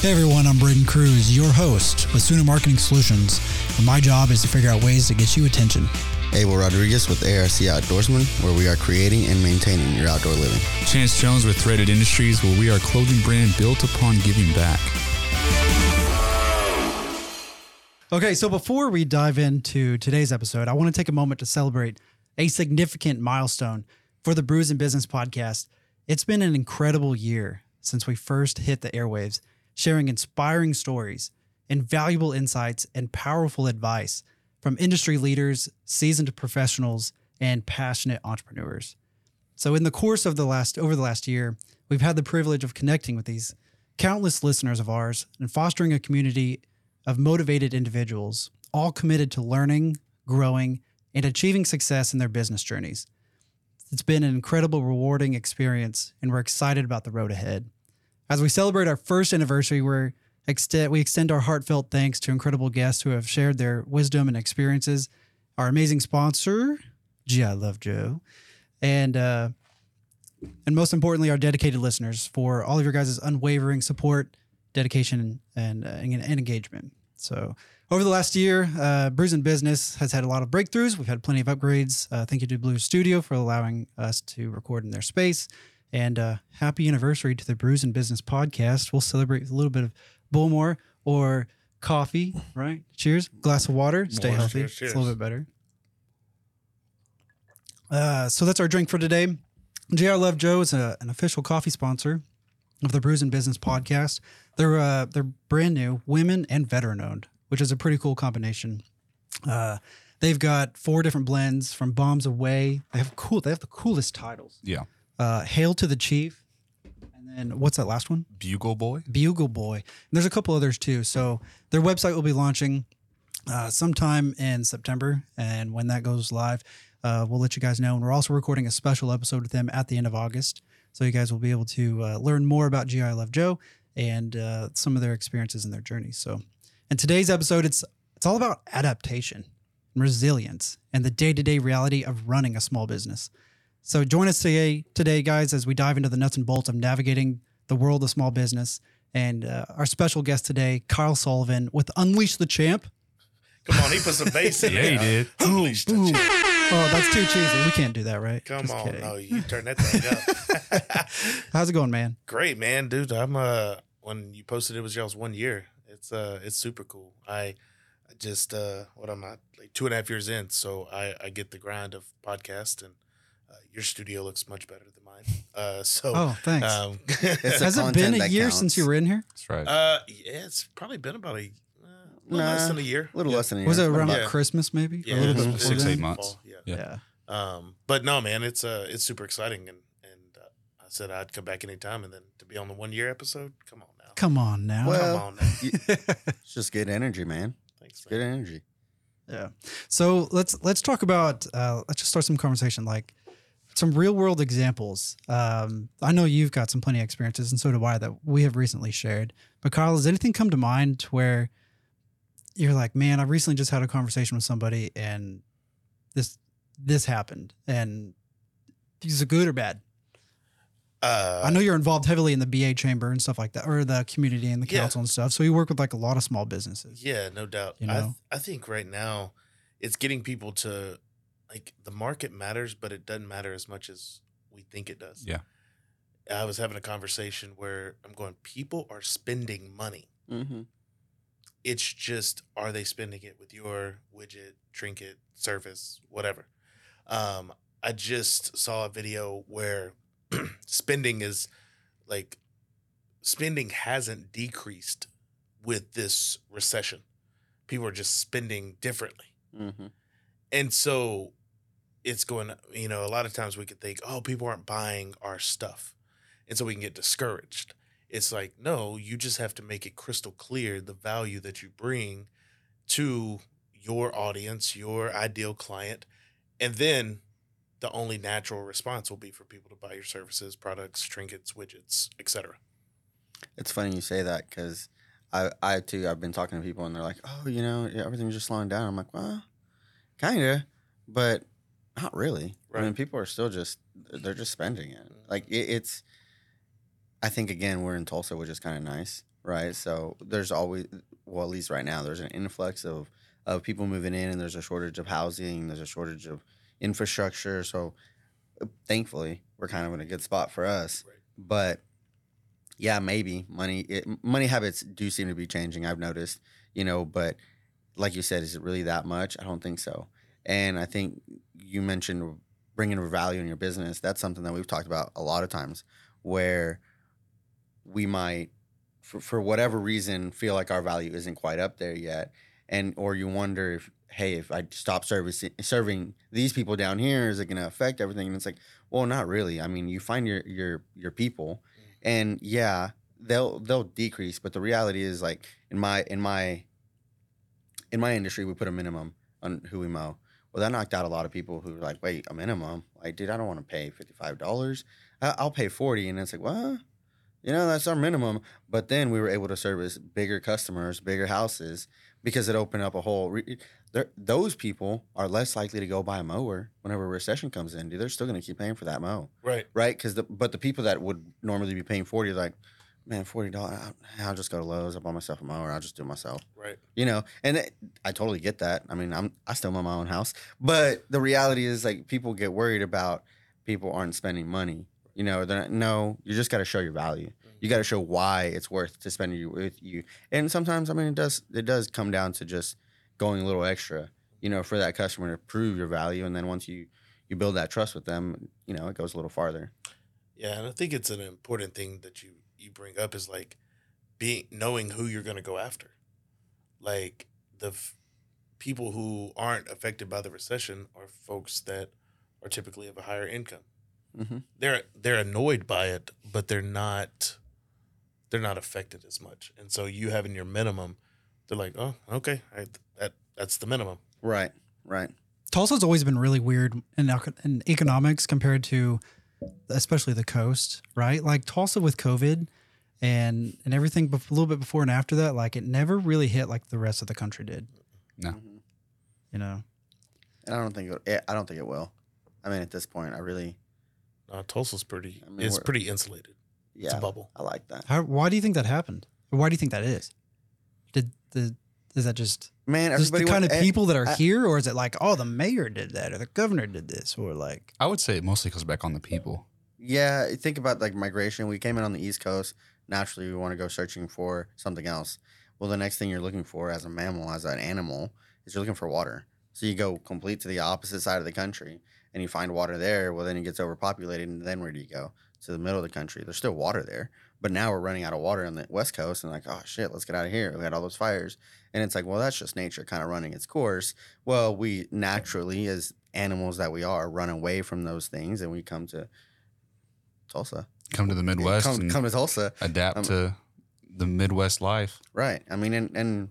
Hey everyone, I'm Braden Cruz, your host with Suna Marketing Solutions, and my job is to figure out ways to get you attention. Abel Rodriguez with ARC Outdoorsman, where we are creating and maintaining your outdoor living. Chance Jones with Threaded Industries, where we are a clothing brand built upon giving back. Okay, so before we dive into today's episode, I want to take a moment to celebrate a significant milestone for the Brews and Business podcast. It's been an incredible year since we first hit the airwaves, sharing inspiring stories, invaluable insights, and powerful advice from industry leaders, seasoned professionals, and passionate entrepreneurs. So in the course of the last over the last year, we've had the privilege of connecting with these countless listeners of ours and fostering a community of motivated individuals, all committed to learning, growing, and achieving success in their business journeys. It's been an incredible, rewarding experience, and we're excited about the road ahead. As we celebrate our first anniversary, we're we extend our heartfelt thanks to incredible guests who have shared their wisdom and experiences. Our amazing sponsor, G.I. Love Joe, and uh, and most importantly, our dedicated listeners for all of your guys' unwavering support, dedication, and, uh, and, and engagement. So, over the last year, uh, Business has had a lot of breakthroughs. We've had plenty of upgrades. Uh, thank you to Blue Studio for allowing us to record in their space. And uh, happy anniversary to the Brews and Business podcast. We'll celebrate with a little bit of Bullmore or coffee, right? Cheers. Glass of water. Stay More. healthy. Cheers, It's a little bit better. Uh, so that's our drink for today. G.I. Love Joe is a, an official coffee sponsor of the Brews and Business podcast. They're uh, they're brand new, women and veteran owned, which is a pretty cool combination. Uh, they've got four different blends from Bombs Away. They have cool. They have the coolest titles. Yeah. Uh, Hail to the Chief, and then what's that last one? Bugle Boy. Bugle Boy. And there's a couple others too. So their website will be launching uh, sometime in September, and when that goes live, uh, we'll let you guys know. And we're also recording a special episode with them at the end of August, so you guys will be able to uh, learn more about GI Love Joe and uh, some of their experiences and their journey. So, in today's episode, it's it's all about adaptation, and resilience, and the day to day reality of running a small business. So join us today, today, guys, as we dive into the nuts and bolts of navigating the world of small business. And uh, our special guest today, Kyle Sullivan with Unleash the Champ. Come on, he put some bass in Yeah, there. he did. Unleash the champ. Oh, that's too cheesy. We can't do that, right? Come Just on, kidding. no, you turn that thing up. How's it going, man? Great, man, dude. I'm uh when you posted it was y'all's one year. It's uh it's super cool. I I just uh what I'm not like two and a half years in, so I I get the grind of podcast and your studio looks much better than mine. Uh so Oh, thanks. um It's Has it been a year counts. since you were in here? That's right. uh yeah, it's probably been about a uh, little less than a year. A little Yeah. less than a year. Was it around Yeah. like Christmas, maybe? Yeah, a little bit it's- before six, eight months. Fall, yeah. Yeah. Yeah. Um, but no, man, it's uh, it's super exciting, and and uh, I said I'd come back anytime, and then to be on the one year episode, come on now, Come on now. Well- come on now. It's just good energy, man. Thanks, Good energy. Yeah. So let's let's talk about uh, let's just start some conversation like some real world examples. Um, I know you've got some plenty of experiences, and so do I that we have recently shared. But Kyle, does anything come to mind where you're like, man, I recently just had a conversation with somebody, and this this happened, and is it good or bad? Uh, I know you're involved heavily in the BA chamber and stuff like that, or the community and the Yeah. council and stuff. So you work with like a lot of small businesses. Yeah, no doubt. You I th- know? I think right now it's getting people to like the market matters, but it doesn't matter as much as we think it does. Yeah. I was having a conversation where I'm going, people are spending money. Mm-hmm. It's just, are they spending it with your widget, trinket, service, whatever? Um, I just saw a video where spending is like spending hasn't decreased with this recession. People are just spending differently. Mm-hmm. And so it's going, you know, a lot of times we could think, oh, people aren't buying our stuff. And so we can get discouraged. It's like, no, you just have to make it crystal clear the value that you bring to your audience, your ideal client. And then the only natural response will be for people to buy your services, products, trinkets, widgets, etc. It's funny you say that because I, I too, I've been talking to people and they're like, oh, you know, everything's just slowing down. I'm like, well, kind of, but not really. I mean, people are still just, they're just spending it. Like it, it's, I think again, we're in Tulsa, which is kind of nice, right? So there's always, well, at least right now, there's an influx of, of people moving in and there's a shortage of housing, there's a shortage of infrastructure. So thankfully, we're kind of in a good spot for us. Right. But yeah, maybe money it, money habits do seem to be changing. I've noticed, you know, but like you said, is it really that much? I don't think so. And I think you mentioned bringing value in your business. That's something that we've talked about a lot of times, where we might, for, for whatever reason, feel like our value isn't quite up there yet, and or you wonder if, hey, if I stop servicing serving these people down here, is it going to affect everything? And it's like, well, not really. I mean, you find your your your people, and yeah, they'll they'll decrease, but the reality is like in my in my in my industry, we put a minimum on who we mow. Well, that knocked out a lot of people who were like, wait, a minimum? Like, dude, I don't want to pay fifty five dollars. I'll pay forty, and it's like, well, you know, that's our minimum. But then we were able to service bigger customers, bigger houses, because it opened up a whole. Re- those people are less likely to go buy a mower whenever a recession comes in. Dude, they're still going to keep paying for that mow Right. right? Because the but the people that would normally be paying forty, are like, man, forty dollars. I'll just go to Lowe's. I'll buy myself a mower. I'll just do it myself. Right. You know, and it, I totally get that. I mean, I'm I still mow my own house, but the reality is like people get worried about people aren't spending money. You know, they're not, no, you just got to show your value. You got to show why it's worth to spend you with you. And sometimes, I mean, it does it does come down to just going a little extra. You know, for that customer to prove your value, and then once you you build that trust with them, you know, it goes a little farther. Yeah, and I think it's an important thing that you you bring up is like being knowing who you're going to go after. Like the f- people who aren't affected by the recession are folks that are typically of a higher income. Mm-hmm. They're they're annoyed by it, but they're not they're not affected as much. And so you having your minimum, they're like, oh, okay, I, that that's the minimum. Right, right. Tulsa's always been really weird in, in economics compared to, especially the coast, right? Like Tulsa with COVID and and everything bef- a little bit before and after that, like it never really hit like the rest of the country did. No. Mhm. You know, And I don't think it, I don't think it will. I mean, at this point, I really Uh, Tulsa's pretty I mean, it's we're- pretty insulated. yeah, It's a bubble. I like that. How, why do you think that happened? Or why do you think that is? Did the is that just Man, just the kind of people that are I- here, or is it like, oh, the mayor did that, or the governor did this, or like, I would say it mostly goes back on the people. Yeah, think about like migration. We came in on the East Coast. Naturally, we want to go searching for something else. Well, the next thing you're looking for as a mammal, as an animal, is you're looking for water. So you go complete to the opposite side of the country and you find water there. Well, then it gets overpopulated. And then where do you go? To the middle of the country. There's still water there. But now we're running out of water on the West Coast and like, oh shit, let's get out of here. We had all those fires. And it's like, well, that's just nature kind of running its course. Well, we naturally, as animals that we are, run away from those things and we come to Tulsa. Come to the Midwest Come, come to Tulsa. adapt um, to the Midwest life. Right. I mean, and, and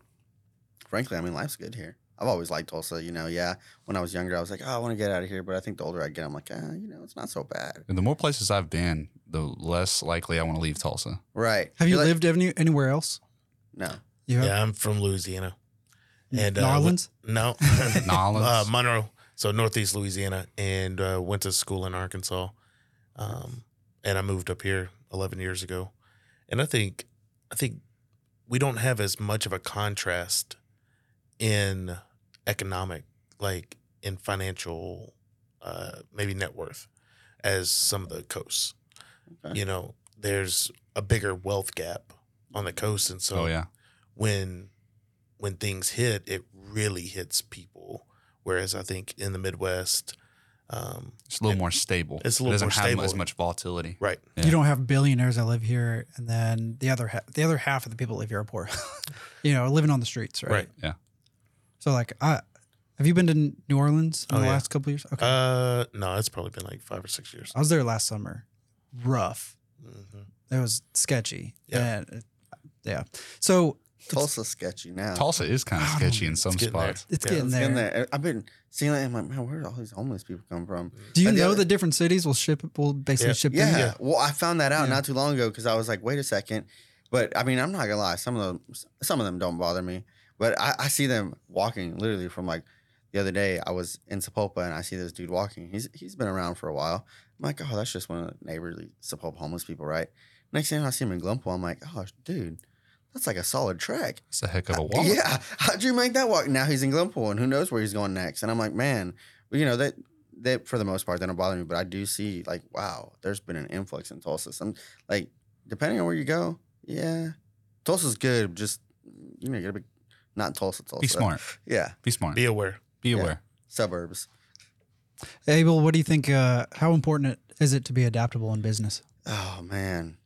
frankly, I mean, life's good here. I've always liked Tulsa. You know, yeah. When I was younger, I was like, oh, I want to get out of here. But I think the older I get, I'm like, ah, you know, it's not so bad. And the more places I've been, the less likely I want to leave Tulsa. Right. have you You're like- lived any, anywhere else? No. You have Yeah, I'm from Louisiana. And New uh, Orleans? No, Nolans. uh, Monroe, so Northeast Louisiana, and uh, went to school in Arkansas. Um, and I moved up here 11 years ago, and I think, I think we don't have as much of a contrast in economic, like in financial, uh, maybe net worth, as some of the coasts. Okay. You know, there's a bigger wealth gap on the coast, and so oh yeah, when when things hit, it really hits people. Whereas I think in the Midwest, um, it's a little more stable. It's a it little doesn't more have stable. as much volatility. right, Yeah. You don't have billionaires that live here, and then the other ha- the other half of the people that live here are poor. you know, living on the streets, right? right. Yeah. So, like, I have you been to New Orleans in Oh, the yeah. last couple years? Okay, Uh, no, it's probably been like five or six years. I was there last summer. Rough, hmm It was sketchy. Yeah. And, uh, yeah. So Tulsa's sketchy now. Tulsa is kind of sketchy in some It's getting there. spots. it's Yeah, getting It's there. in there. I've been seeing that. I'm like, man, where do all these homeless people come from? Do you But the know other- the different cities will ship will basically Yeah. ship Yeah. them? Yeah. Well, I found that out Yeah. not too long ago because I was like, wait a second. But I mean, I'm not gonna lie. Some of them, some of them don't bother me. But I, I see them walking literally from like the other day. I was in Sapulpa and I see this dude walking. He's he's been around for a while. I'm like, oh, that's just one of the neighborly Sapulpa homeless people, right? Next thing I see him in Glenpool, I'm like, oh, dude, that's like a solid trek. It's a heck of a walk. Yeah, how'd you make that walk? Now he's in Glenpool, and who knows where he's going next? And I'm like, man, you know that that for the most part, they don't bother me, but I do see like, wow, there's been an influx in Tulsa. Some like, depending on where you go, yeah, Tulsa's good. Just you know, you gotta be not Tulsa, Tulsa. Be smart. Yeah, Be smart. Be aware. Be Yeah. aware. suburbs. Abel, what do you think? Uh, how important it, is it to be adaptable in business? Oh man,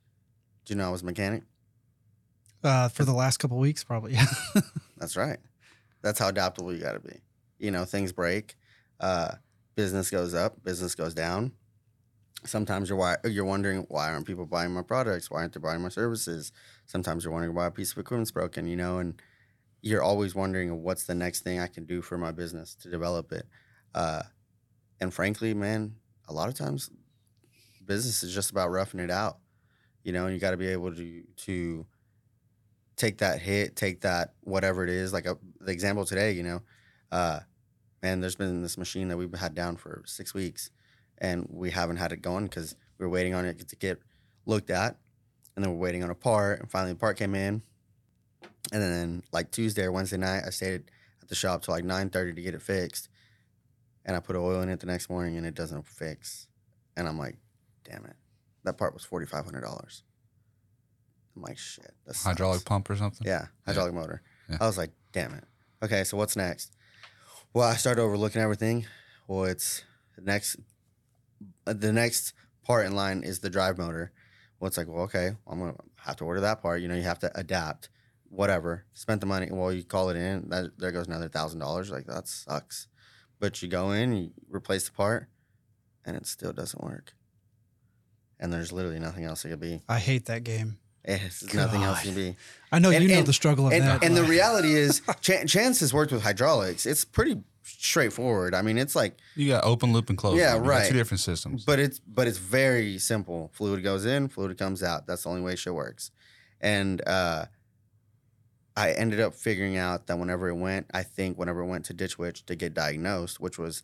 do you know I was a mechanic? Uh, for the last couple weeks, probably. Yeah. That's right. That's how adaptable you got to be. You know, things break, uh, business goes up, business goes down. Sometimes you're why, you're wondering why aren't people buying my products? Why aren't they buying my services? Sometimes you're wondering why a piece of equipment's broken. You know, and you're always wondering what's the next thing I can do for my business to develop it. Uh, and frankly, man, a lot of times business is just about roughing it out. You know, you got to be able to to take that hit, take that whatever it is. Like a, the example today, you know, uh, man, there's been this machine that we've had down for six weeks, and we haven't had it going because we were waiting on it to get looked at, and then we're waiting on a part, and finally the part came in, and then like Tuesday or Wednesday night, I stayed at the shop till like nine thirty to get it fixed, and I put oil in it the next morning, and it doesn't fix, and I'm like, damn it, that part was forty five hundred dollars. I'm like, shit, that sucks. Hydraulic pump or something. Yeah, hydraulic motor. Yeah. I was like, damn it. Okay, so what's next? Well, I started overlooking everything. Well, it's the next uh, the next part in line is the drive motor. Well, it's like, well, okay, I'm gonna have to order that part. You know, you have to adapt. Whatever. Spent the money. Well, you call it in. That there goes another thousand dollars. Like that sucks. But you go in, you replace the part, and it still doesn't work. And there's literally nothing else it could be. I hate that game. It's nothing else God. can be. I know And- you know and- the struggle of and, that. and the reality is, Ch- Chance has worked with hydraulics. It's pretty straightforward. I mean, it's like, You got open loop and closed Yeah, loop. Right. Two different systems. but it's but it's very simple. Fluid goes in, fluid comes out. That's the only way shit works. And uh, I ended up figuring out that whenever it went, I think whenever it went to Ditch Witch to get diagnosed, which was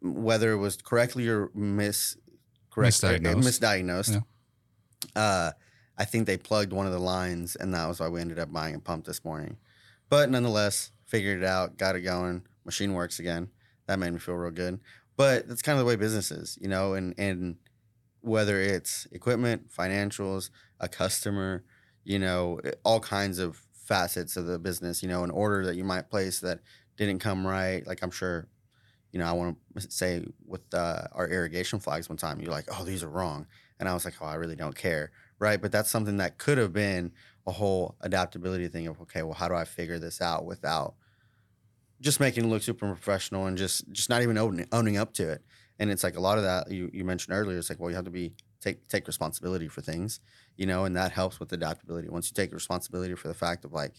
whether it was correctly or mis correct Misdiagnosed. misdiagnosed. Uh, I think they plugged one of the lines, and that was why we ended up buying a pump this morning. But nonetheless, figured it out, got it going. Machine works again. That made me feel real good. But that's kind of the way business is, you know, and and whether it's equipment, financials, a customer, you know, all kinds of facets of the business, you know, an order that you might place that didn't come right. Like I'm sure, you know, I want to say with uh, our irrigation flags one time, you're like, oh, these are wrong. And I was like, oh, I really don't care. Right. But that's something that could have been a whole adaptability thing of, okay, well, how do I figure this out without just making it look super professional and just just not even owning, owning up to it. And it's like a lot of that you, you mentioned earlier. It's like, well, you have to be take take responsibility for things, you know, and that helps with adaptability. Once you take responsibility for the fact of like,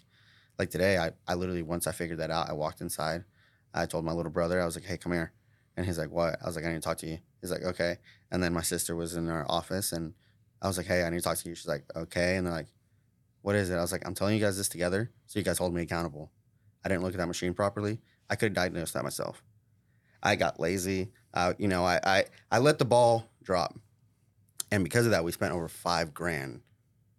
like today, I I literally once I figured that out, I walked inside. I told my little brother, I was like, hey, come here, and he's like, what? I was like, I need to talk to you. He's like, okay. And then my sister was in our office, and I was like, hey, I need to talk to you. She's like, okay. And they're like, what is it? I was like, I'm telling you guys this together, so you guys hold me accountable. I didn't look at that machine properly. I could have diagnosed that myself. I got lazy. Uh, you know, I, I I let the ball drop, and because of that, we spent over five grand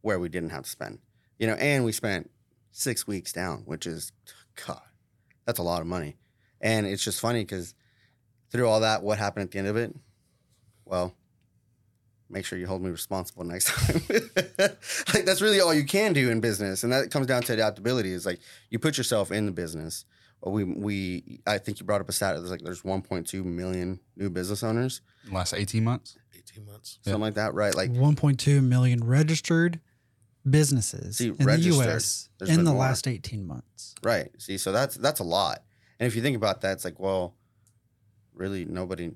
where we didn't have to spend. You know, and we spent six weeks down, which is, God, that's a lot of money. And it's just funny because through all that, what happened at the end of it? Well, make sure you hold me responsible next time. like that's really all you can do in business, and that comes down to adaptability. Is like you put yourself in the business. We we I think you brought up a stat. There's like there's 1.2 million new business owners, Last 18 months. 18 months. Yeah. something like that, right? Like 1.2 million registered businesses See, in the. U.S. In the more. last 18 months. Right. See, so that's that's a lot. And if you think about that, it's like, well, really nobody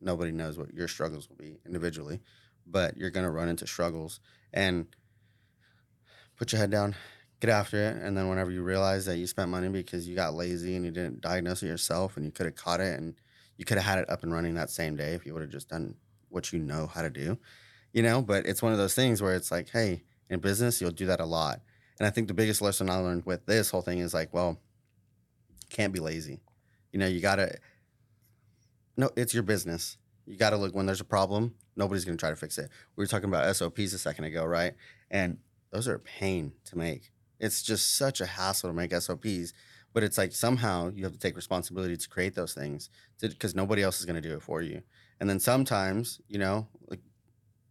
nobody knows what your struggles will be individually. but you're gonna run into struggles and put your head down, get after it, and then whenever you realize that you spent money because you got lazy and you didn't diagnose it yourself, and you could have caught it and you could have had it up and running that same day if you would have just done what you know how to do, you know. But it's one of those things where it's like, hey, in business, you'll do that a lot. And I think the biggest lesson I learned with this whole thing is like, well, can't be lazy. You know, you gotta. No, it's your business. You gotta look when there's a problem. Nobody's gonna try to fix it. We were talking about SOPs a second ago, right? And those are a pain to make. It's just such a hassle to make SOPs. But it's like somehow you have to take responsibility to create those things because nobody else is gonna do it for you. And then sometimes, you know, like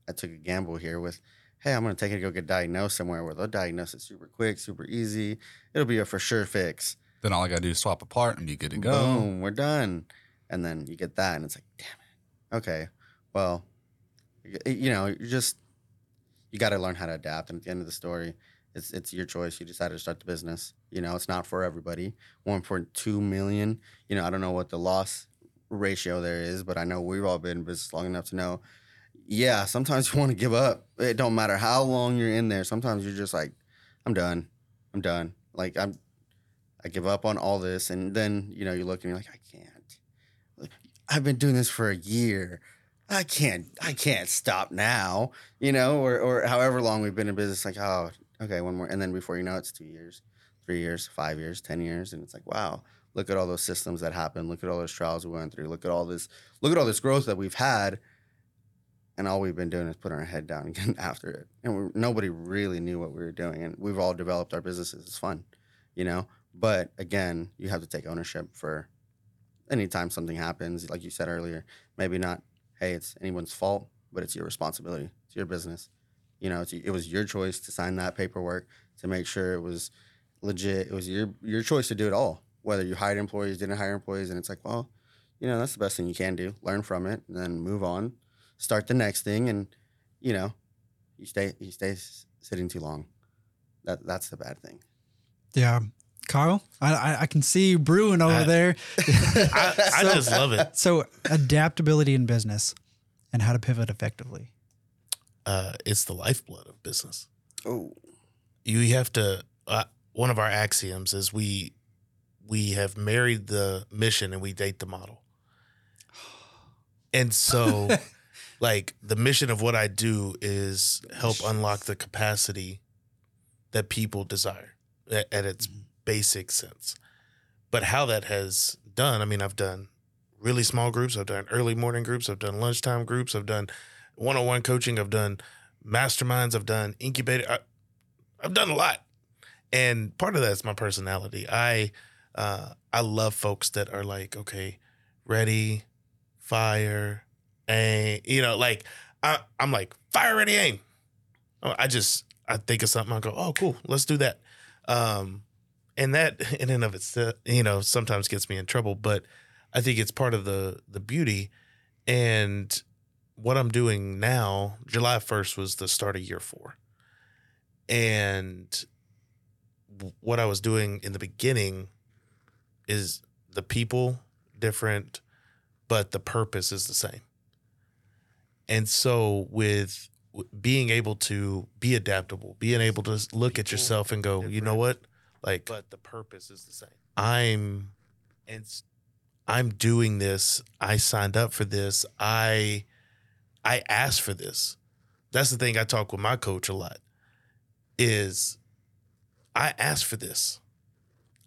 I took a gamble here with, hey, I'm gonna take it to go get diagnosed somewhere where they'll diagnose it super quick, super easy. It'll be a for sure fix. Then all I gotta do is swap a part and be good to go. Boom, we're done. And then you get that, and it's like, damn it. Okay, well, you know, you just you got to learn how to adapt. And at the end of the story, it's it's your choice. You decided to start the business. You know, it's not for everybody. One point two million. You know, I don't know what the loss ratio there is, but I know we've all been in business long enough to know. Yeah, sometimes you want to give up. It don't matter how long you're in there. Sometimes you're just like, I'm done. I'm done. Like I'm I give up on all this. And then, you know, you look and you're like, I can't. I've been doing this for a year. I can't, I can't stop now, you know, or, or however long we've been in business. Like, oh, okay, one more. And then before you know it, it's two years, three years, five years, 10 years. And it's like, wow, look at all those systems that happened. Look at all those trials we went through. Look at all this, look at all this growth that we've had. And all we've been doing is putting our head down and getting after it. And we nobody really knew what we were doing. And we've all developed our businesses. It's fun, you know? But again, you have to take ownership for anytime something happens. Like you said earlier, maybe not, hey, it's anyone's fault, but it's your responsibility. It's your business. You know, it was your choice to sign that paperwork to make sure it was legit. It was your your choice to do it all. Whether you hired employees, didn't hire employees, and it's like, well, you know, that's the best thing you can do. Learn from it, and then move on. Start the next thing, and you know, you stay you stay sitting too long. That that's the bad thing. Yeah. Kyle, I, I, I can see you brewing over I- there. I, I just love it. So, adaptability in business and how to pivot effectively. Uh, it's the lifeblood of business. Oh, you have to uh, one of our axioms is we we have married the mission and we date the model. And so like the mission of what i do is help unlock the capacity that people desire at, at its mm-hmm. basic sense. But how that has done i mean i've done really small groups i've done early morning groups i've done lunchtime groups i've done one-on-one coaching i've done masterminds i've done incubator I, I've done a lot, and part of that's my personality. I uh, I love folks that are like, okay, ready, fire, aim. You know, like I, I'm like fire, ready, aim. Oh, I just I think of something. I go, oh, cool, let's do that. Um, and that in and of itself, you know, sometimes gets me in trouble, but I think it's part of the the beauty. And what I'm doing now, July 1st was the start of year four and what I was doing in the beginning is the people different, but the purpose is the same. And so with being able to be adaptable, being able to look at yourself and go, you know what? Like but the purpose is the same. I'm and I'm doing this. I signed up for this. I I asked for this. That's the thing I talk with my coach a lot is I asked for this.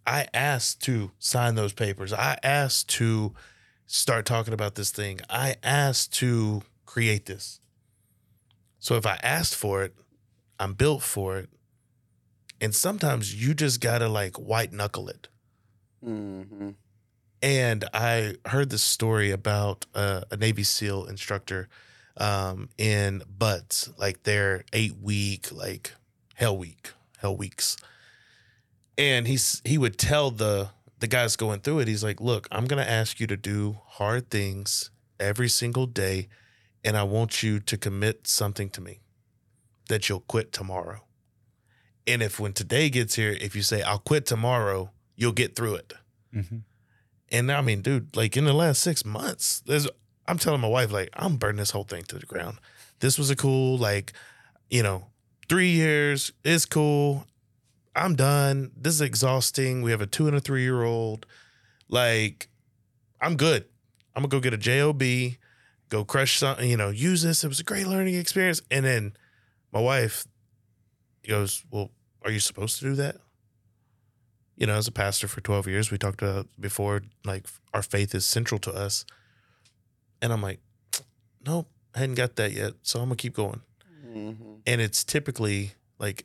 I asked to sign those papers. I asked to start talking about this thing. I asked to create this. So if I asked for it, I'm built for it. And sometimes you just got to like white knuckle it. mm-hmm. And I heard this story about uh, a Navy SEAL instructor um, in BUD/S, like their eight week, like hell week, hell weeks. And he's he would tell the the guys going through it, he's like, look, I'm gonna ask you to do hard things every single day, and I want you to commit something to me that you'll quit tomorrow. And if when today gets here, if you say I'll quit tomorrow, you'll get through it. Mm-hmm. And I mean, dude, like in the last six months, there's I'm telling my wife, like, I'm burning this whole thing to the ground. this was a cool like, you know, three years is cool. I'm done. This is exhausting. We have a two and a three year old. Like, I'm good. I'm gonna go get a job, go crush something. You know, use this. It was a great learning experience. And then my wife goes, "Well, are you supposed to do that?" You know, as a pastor for 12 years, we talked about before, like our faith is central to us. And I'm like, nope, I hadn't got that yet. So I'm gonna keep going. Mhm. And it's typically like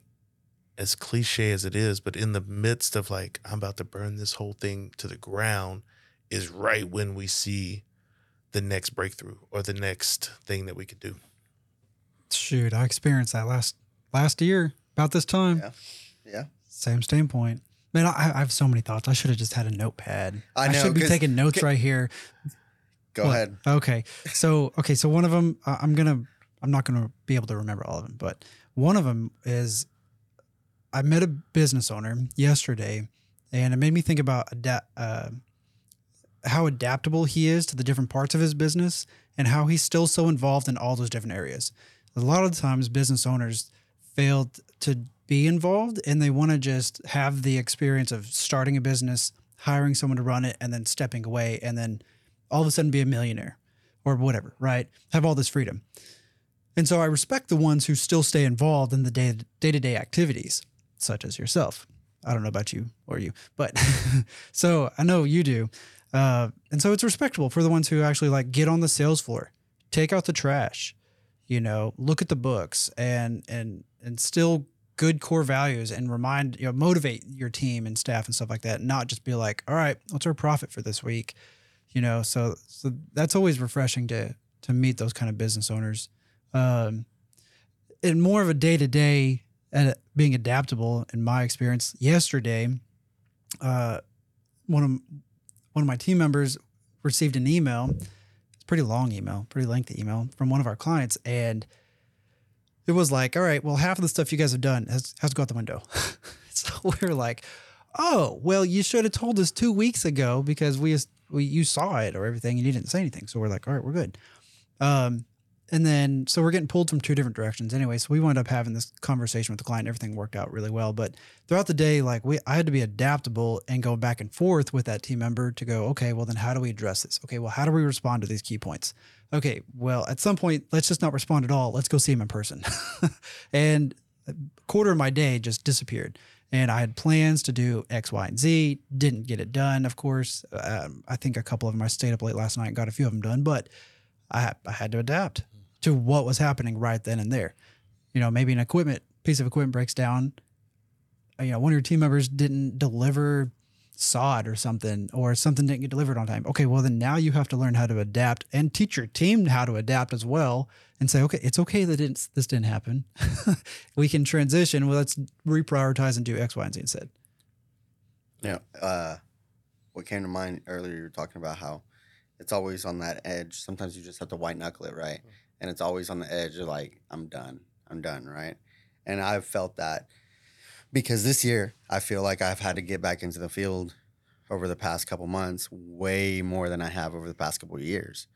as cliche as it is, but in the midst of like, I'm about to burn this whole thing to the ground, is right when we see the next breakthrough or the next thing that we could do. Shoot, I experienced that last last year about this time. Yeah. Yeah. Same standpoint. Man, I, I have so many thoughts. I should have just had a notepad. I know, should be taking notes ca- right here. Go What? ahead. Okay. So, okay. So one of them, uh, I'm gonna, I'm not gonna be able to remember all of them, but one of them is, I met a business owner yesterday, and it made me think about uh, how adaptable he is to the different parts of his business, and how he's still so involved in all those different areas. A lot of times, business owners fail to be involved, and they want to just have the experience of starting a business, hiring someone to run it, and then stepping away, and then all of a sudden be a millionaire or whatever, right? Have all this freedom. And so I respect the ones who still stay involved in the day to day activities, such as yourself. I don't know about you or you, but so I know you do. Uh, and so it's respectable for the ones who actually like get on the sales floor, take out the trash, you know, look at the books and and and still good core values and remind you know motivate your team and staff and stuff like that. Not just be like, all right, what's our profit for this week? you know so so that's always refreshing to to meet those kind of business owners um and more of a day-to-day at being adaptable in my experience yesterday uh one of one of my team members received an email it's a pretty long email pretty lengthy email from one of our clients and it was like all right well half of the stuff you guys have done has has to go out the window. So we were like oh well you should have told us two weeks ago because we we you saw it or everything and you didn't say anything. So we're like all right we're good. Um and then so we're getting pulled from two different directions. Anyway so we wound up having this conversation with the client everything worked out really well. But throughout the day like we i had to be adaptable and go back and forth with that team member to go okay well then how do we address this? Okay well how do we respond to these key points? Okay well at some point let's just not respond at all. Let's go see him in person. And a quarter of my day just disappeared. And I had plans to do X, Y, and Z. Didn't get it done, of course. Um, I think a couple of them I stayed up late last night and got a few of them done, but I, I had to adapt to what was happening right then and there. You know, maybe an equipment piece of equipment breaks down. uh, You know, one of your team members didn't deliver sod or something, or something didn't get delivered on time. Okay, well then now you have to learn how to adapt and teach your team how to adapt as well, and say, okay, it's okay that didn't, this didn't happen. we can transition. Well, let's reprioritize and do X, Y, and Z instead. Yeah. Uh, what came to mind earlier, you were talking about how it's always on that edge. Sometimes you just have to white knuckle it, right? And it's always on the edge of like, I'm done. I'm done, right? And I've felt that because this year I feel like I've had to get back into the field over the past couple months way more than I have over the past couple years,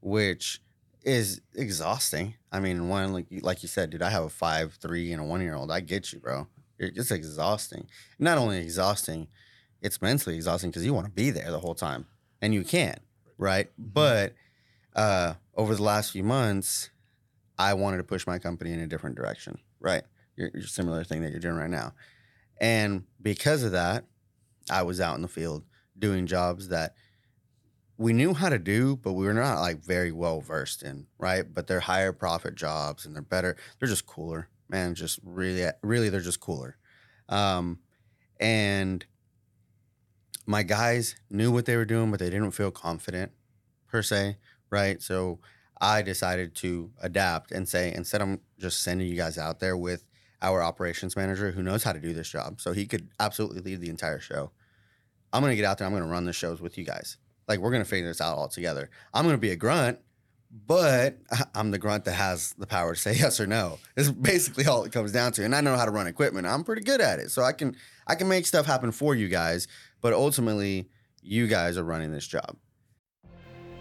which is exhausting. I mean, one like you- like you said, dude, I have a five, three, and a one year old. I get you, bro. It's exhausting. Not only exhausting, it's mentally exhausting because you want to be there the whole time and you can't, right? But uh, over the last few months, I wanted to push my company in a different direction, right? Your, your similar thing that you're doing right now. And because of that, I was out in the field doing jobs that we knew how to do, but we were not like very well versed in, right? But they're higher profit jobs and they're better. They're just cooler, man. Just really, really, they're just cooler. Um, and my guys knew what they were doing, but they didn't feel confident per se, right? So I decided to adapt and say, instead, I'm just sending you guys out there with our operations manager who knows how to do this job. So he could absolutely lead the entire show. I'm to get out there. I'm to run the shows with you guys. Like, we're to figure this out all together. I'm to be a grunt, but I'm the grunt that has the power to say yes or no. It's basically all it comes down to. And I know how to run equipment. I'm pretty good at it. So I can I can make stuff happen for you guys, but ultimately you guys are running this job.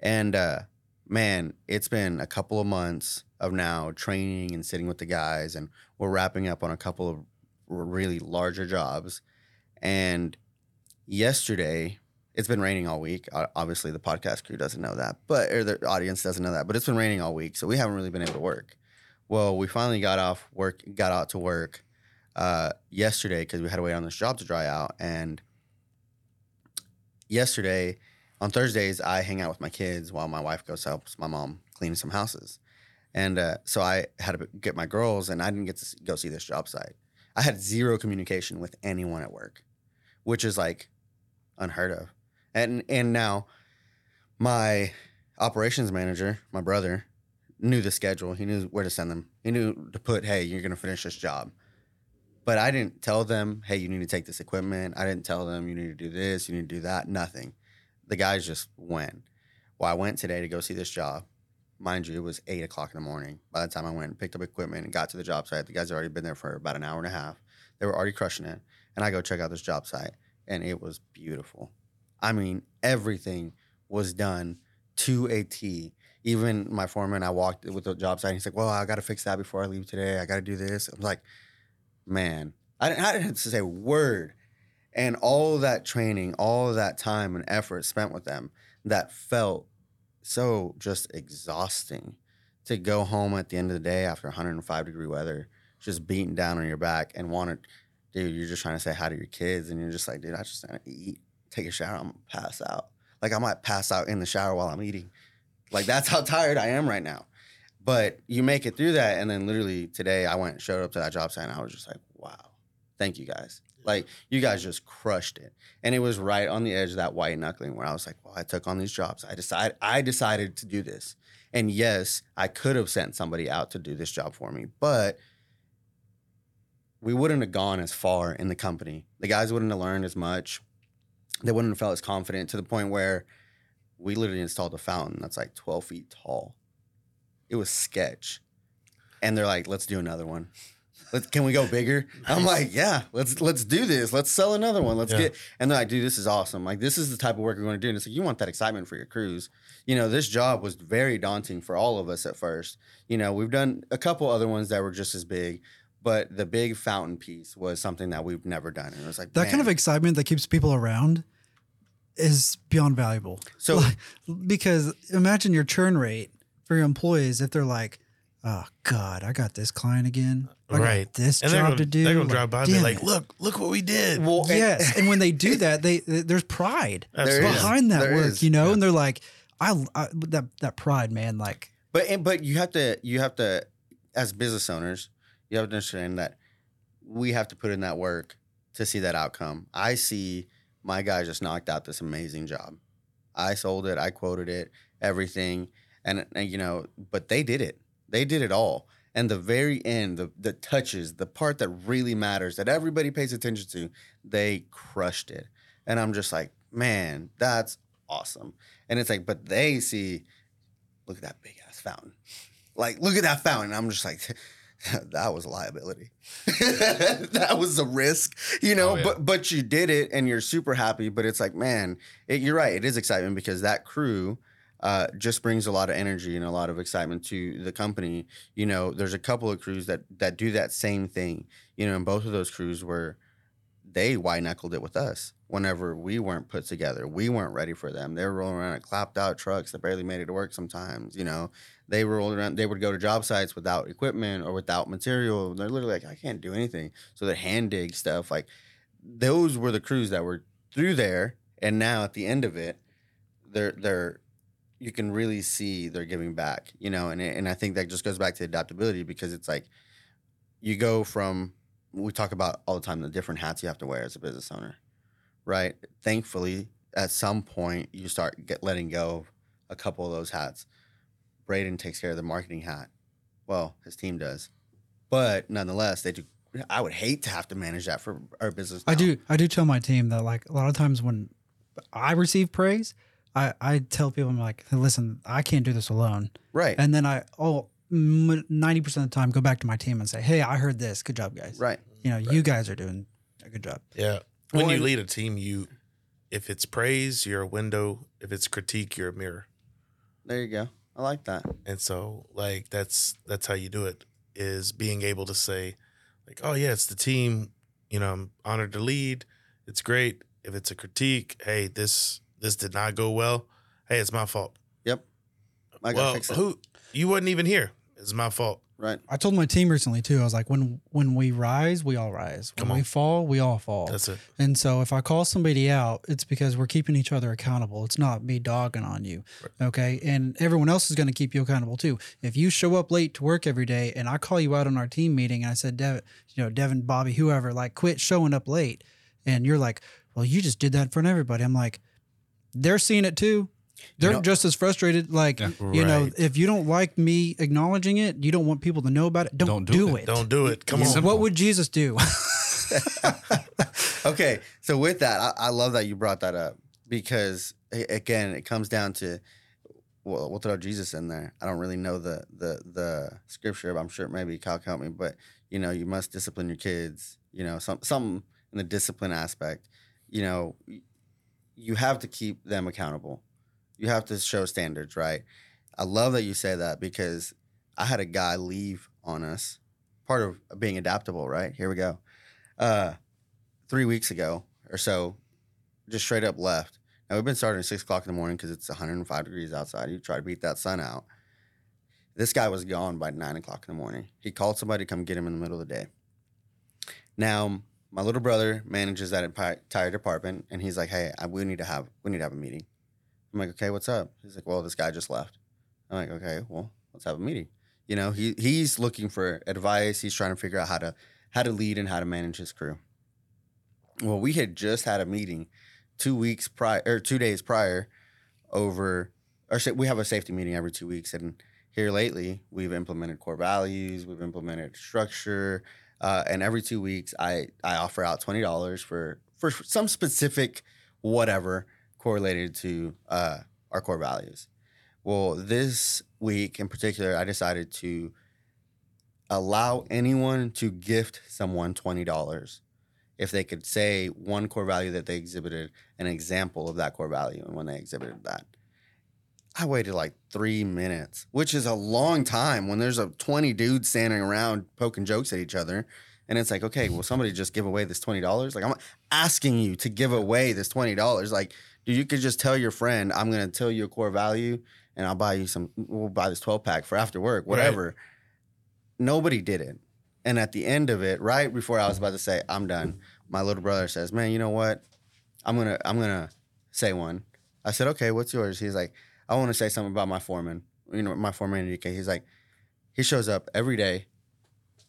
And uh, man, it's been a couple of months of now training and sitting with the guys, and we're wrapping up on a couple of really larger jobs. And yesterday, it's been raining all week. Obviously, the podcast crew doesn't know that, but or the audience doesn't know that. But it's been raining all week, so we haven't really been able to work. Well, we finally got off work, got out to work uh, yesterday because we had to wait on this job to dry out. And yesterday, on Thursdays, I hang out with my kids while my wife goes helps my mom clean some houses. And uh, so I had to get my girls, and I didn't get to go see this job site. I had zero communication with anyone at work, which is like unheard of. And and now my operations manager, my brother, knew the schedule. He knew where to send them. He knew to put, hey, you're gonna finish this job. But I didn't tell them, hey, you need to take this equipment. I didn't tell them you need to do this, you need to do that. Nothing. The guys just went. Well, I went today to go see this job. Mind you, it was eight o'clock in the morning. By the time I went and picked up equipment and got to the job site, the guys had already been there for about an hour and a half. They were already crushing it. And I go check out this job site, and it was beautiful. I mean, everything was done to a T. Even my foreman, I walked with the job site. And he's like, "Well, I got to fix that before I leave today. I got to do this." I'm like, "Man, I didn't, I didn't have to say a word." And all that training, all that time and effort spent with them, that felt so just exhausting to go home at the end of the day after 105 degree weather, just beaten down on your back and want to, dude, you're just trying to say hi to your kids and you're just like, dude, I just want to eat, take a shower, I'm gonna pass out. Like I might pass out in the shower while I'm eating. Like that's how tired I am right now. But you make it through that. And then literally today I went showed up to that job site and I was just like, wow, thank you guys. Like you guys just crushed it. And it was right on the edge of that white knuckling where I was like, well, I took on these jobs. I decided I decided to do this. And yes, I could have sent somebody out to do this job for me, but we wouldn't have gone as far in the company. The guys wouldn't have learned as much. They wouldn't have felt as confident to the point where we literally installed a fountain that's like 12 feet tall. It was sketch. And they're like, let's do another one. Let's, can we go bigger? I'm like, yeah, let's let's do this. Let's sell another one. Let's Yeah. get. And they're like, dude, this is awesome. Like, this is the type of work we're going to do. And it's like, you want that excitement for your crews. You know, this job was very daunting for all of us at first. You know, we've done a couple other ones that were just as big, but the big fountain piece was something that we've never done. And it was like That kind of excitement that keeps people around is beyond valuable. So- Like, because imagine your churn rate for your employees if they're like, "Oh God, I got this client again. I got right. this and job gonna, to do." They're gonna Like, drive by and be like, look, look what we did. Well, and- yes, and when they do that, they, they- there's pride Absolutely. There is. behind that There work, is. you know, Yeah. and they're like, I, I that that pride, man, like But and- but you have to you have to as business owners, you have to understand that we have to put in that work to see that outcome. I see my guy just knocked out this amazing job. I sold it, I quoted it, everything, and, and you know, but they did it. They did it all. And the very end, the the touches, the part that really matters, that everybody pays attention to, they crushed it. And I'm just like, man, that's awesome. And it's like, but they see, look at that big ass fountain. Like, look at that fountain. I'm just like, that was a liability. that was a risk, you know. Oh, yeah. But but you did it, and you're super happy. But it's like, man, it, you're right. It is excitement because that crew uh, just brings a lot of energy and a lot of excitement to the company. You know, there's a couple of crews that that do that same thing. You know, and both of those crews were they white knuckled it with us whenever we weren't put together. We weren't ready for them. They were rolling around in clapped out trucks that barely made it to work sometimes. You know, they were rolling around, they would go to job sites without equipment or without material. They're literally like, I can't do anything. So they hand dig stuff. Like those were the crews that were through there. And now at the end of it, they're, they're, you can really see they're giving back, you know, and, and I think that just goes back to adaptability because it's like you go from, we talk about all the time the different hats you have to wear as a business owner right? Thankfully, at some point, you start get letting go of a couple of those hats. Braden takes care of the marketing hat. Well, his team does, but nonetheless, they do. I would hate to have to manage that for our business. I do. I do tell my team that like a lot of times when I receive praise, I I tell people I'm like, hey, listen, I can't do this alone. right, And then I oh ninety percent of the time go back to my team and say, hey, I heard this. Good job, guys. right, You know, you guys are doing a good job. Yeah. When Well, you lead a team, you if it's praise, you're a window. If it's critique, you're a mirror. there you go. I like that. And so like that's that's how you do it is being able to say like, oh yeah, it's the team, you know, I'm honored to lead. It's great. If it's a critique, hey, this this did not go well. Hey, it's my fault. Yep, I gotta well, fix it. who you wasn't even here. It's my fault. Right, I told my team recently too. I was like, when when we rise, we all rise. When Come on. we fall, we all fall. That's it. And so if I call somebody out, it's because we're keeping each other accountable. It's not me dogging on you. Okay. And everyone else is going to keep you accountable too. If you show up late to work every day and I call you out on our team meeting and I said, Devin, you know, Devin, Bobby, whoever, like quit showing up late. And you're like, well, you just did that in front of everybody. I'm like, they're seeing it too. They're know- just as frustrated. Like, Yeah. you know, if you don't like me acknowledging it, you don't want people to know about it. Don't, Don't do do, it. it. Don't do it. Come You on. Simple. What would Jesus do? okay, so with that, I, I love that you brought that up because again, it comes down to well, we'll throw Jesus in there. I don't really know the the the scripture, but I'm sure maybe Kyle can help me. But you know, you must discipline your kids. You know, some some in the discipline aspect. You know, y- you have to keep them accountable. You have to show standards, right? I love that you say that because I had a guy leave on us. Part of being adaptable, right? Here we go. Uh, three weeks ago or so, just straight up left. Now we've been starting at six o'clock in the morning because it's 105 degrees outside. You try to beat that sun out. This guy was gone by nine o'clock in the morning. He called somebody to come get him in the middle of the day. Now my little brother manages that entire department, and he's like, "Hey, I, we need to have we need to have a meeting." I'm like, "Okay, what's up?" He's like, "Well, this guy just left." I'm like, "Okay, well, let's have a meeting." You know, he he's looking for advice. He's trying to figure out how to how to lead and how to manage his crew. Well, we had just had a meeting two weeks prior or two days prior over or we have a safety meeting every two weeks and here lately we've implemented core values we've implemented structure uh, and every two weeks i i offer out $20 for for some specific whatever correlated to uh, our core values well this week in particular i decided to allow anyone to gift someone $20 if they could say one core value that they exhibited, an example of that core value, and when they exhibited that. I waited like three minutes, which is a long time when there's a 20 dudes standing around poking jokes at each other. And it's like, okay, will somebody just give away this $20? Like, I'm asking you to give away this $20. Like, dude, you could just tell your friend, I'm going to tell you a core value and I'll buy you some, we'll buy this 12 pack for after work, whatever. Nobody did it. And at the end of it, right before I was about to say, I'm done, my little brother says, Man, you know what? I'm gonna I'm gonna say one. I said, Okay, what's yours? He's like, I want to say something about my foreman. You know, my foreman Enrique. He's like, he shows up every day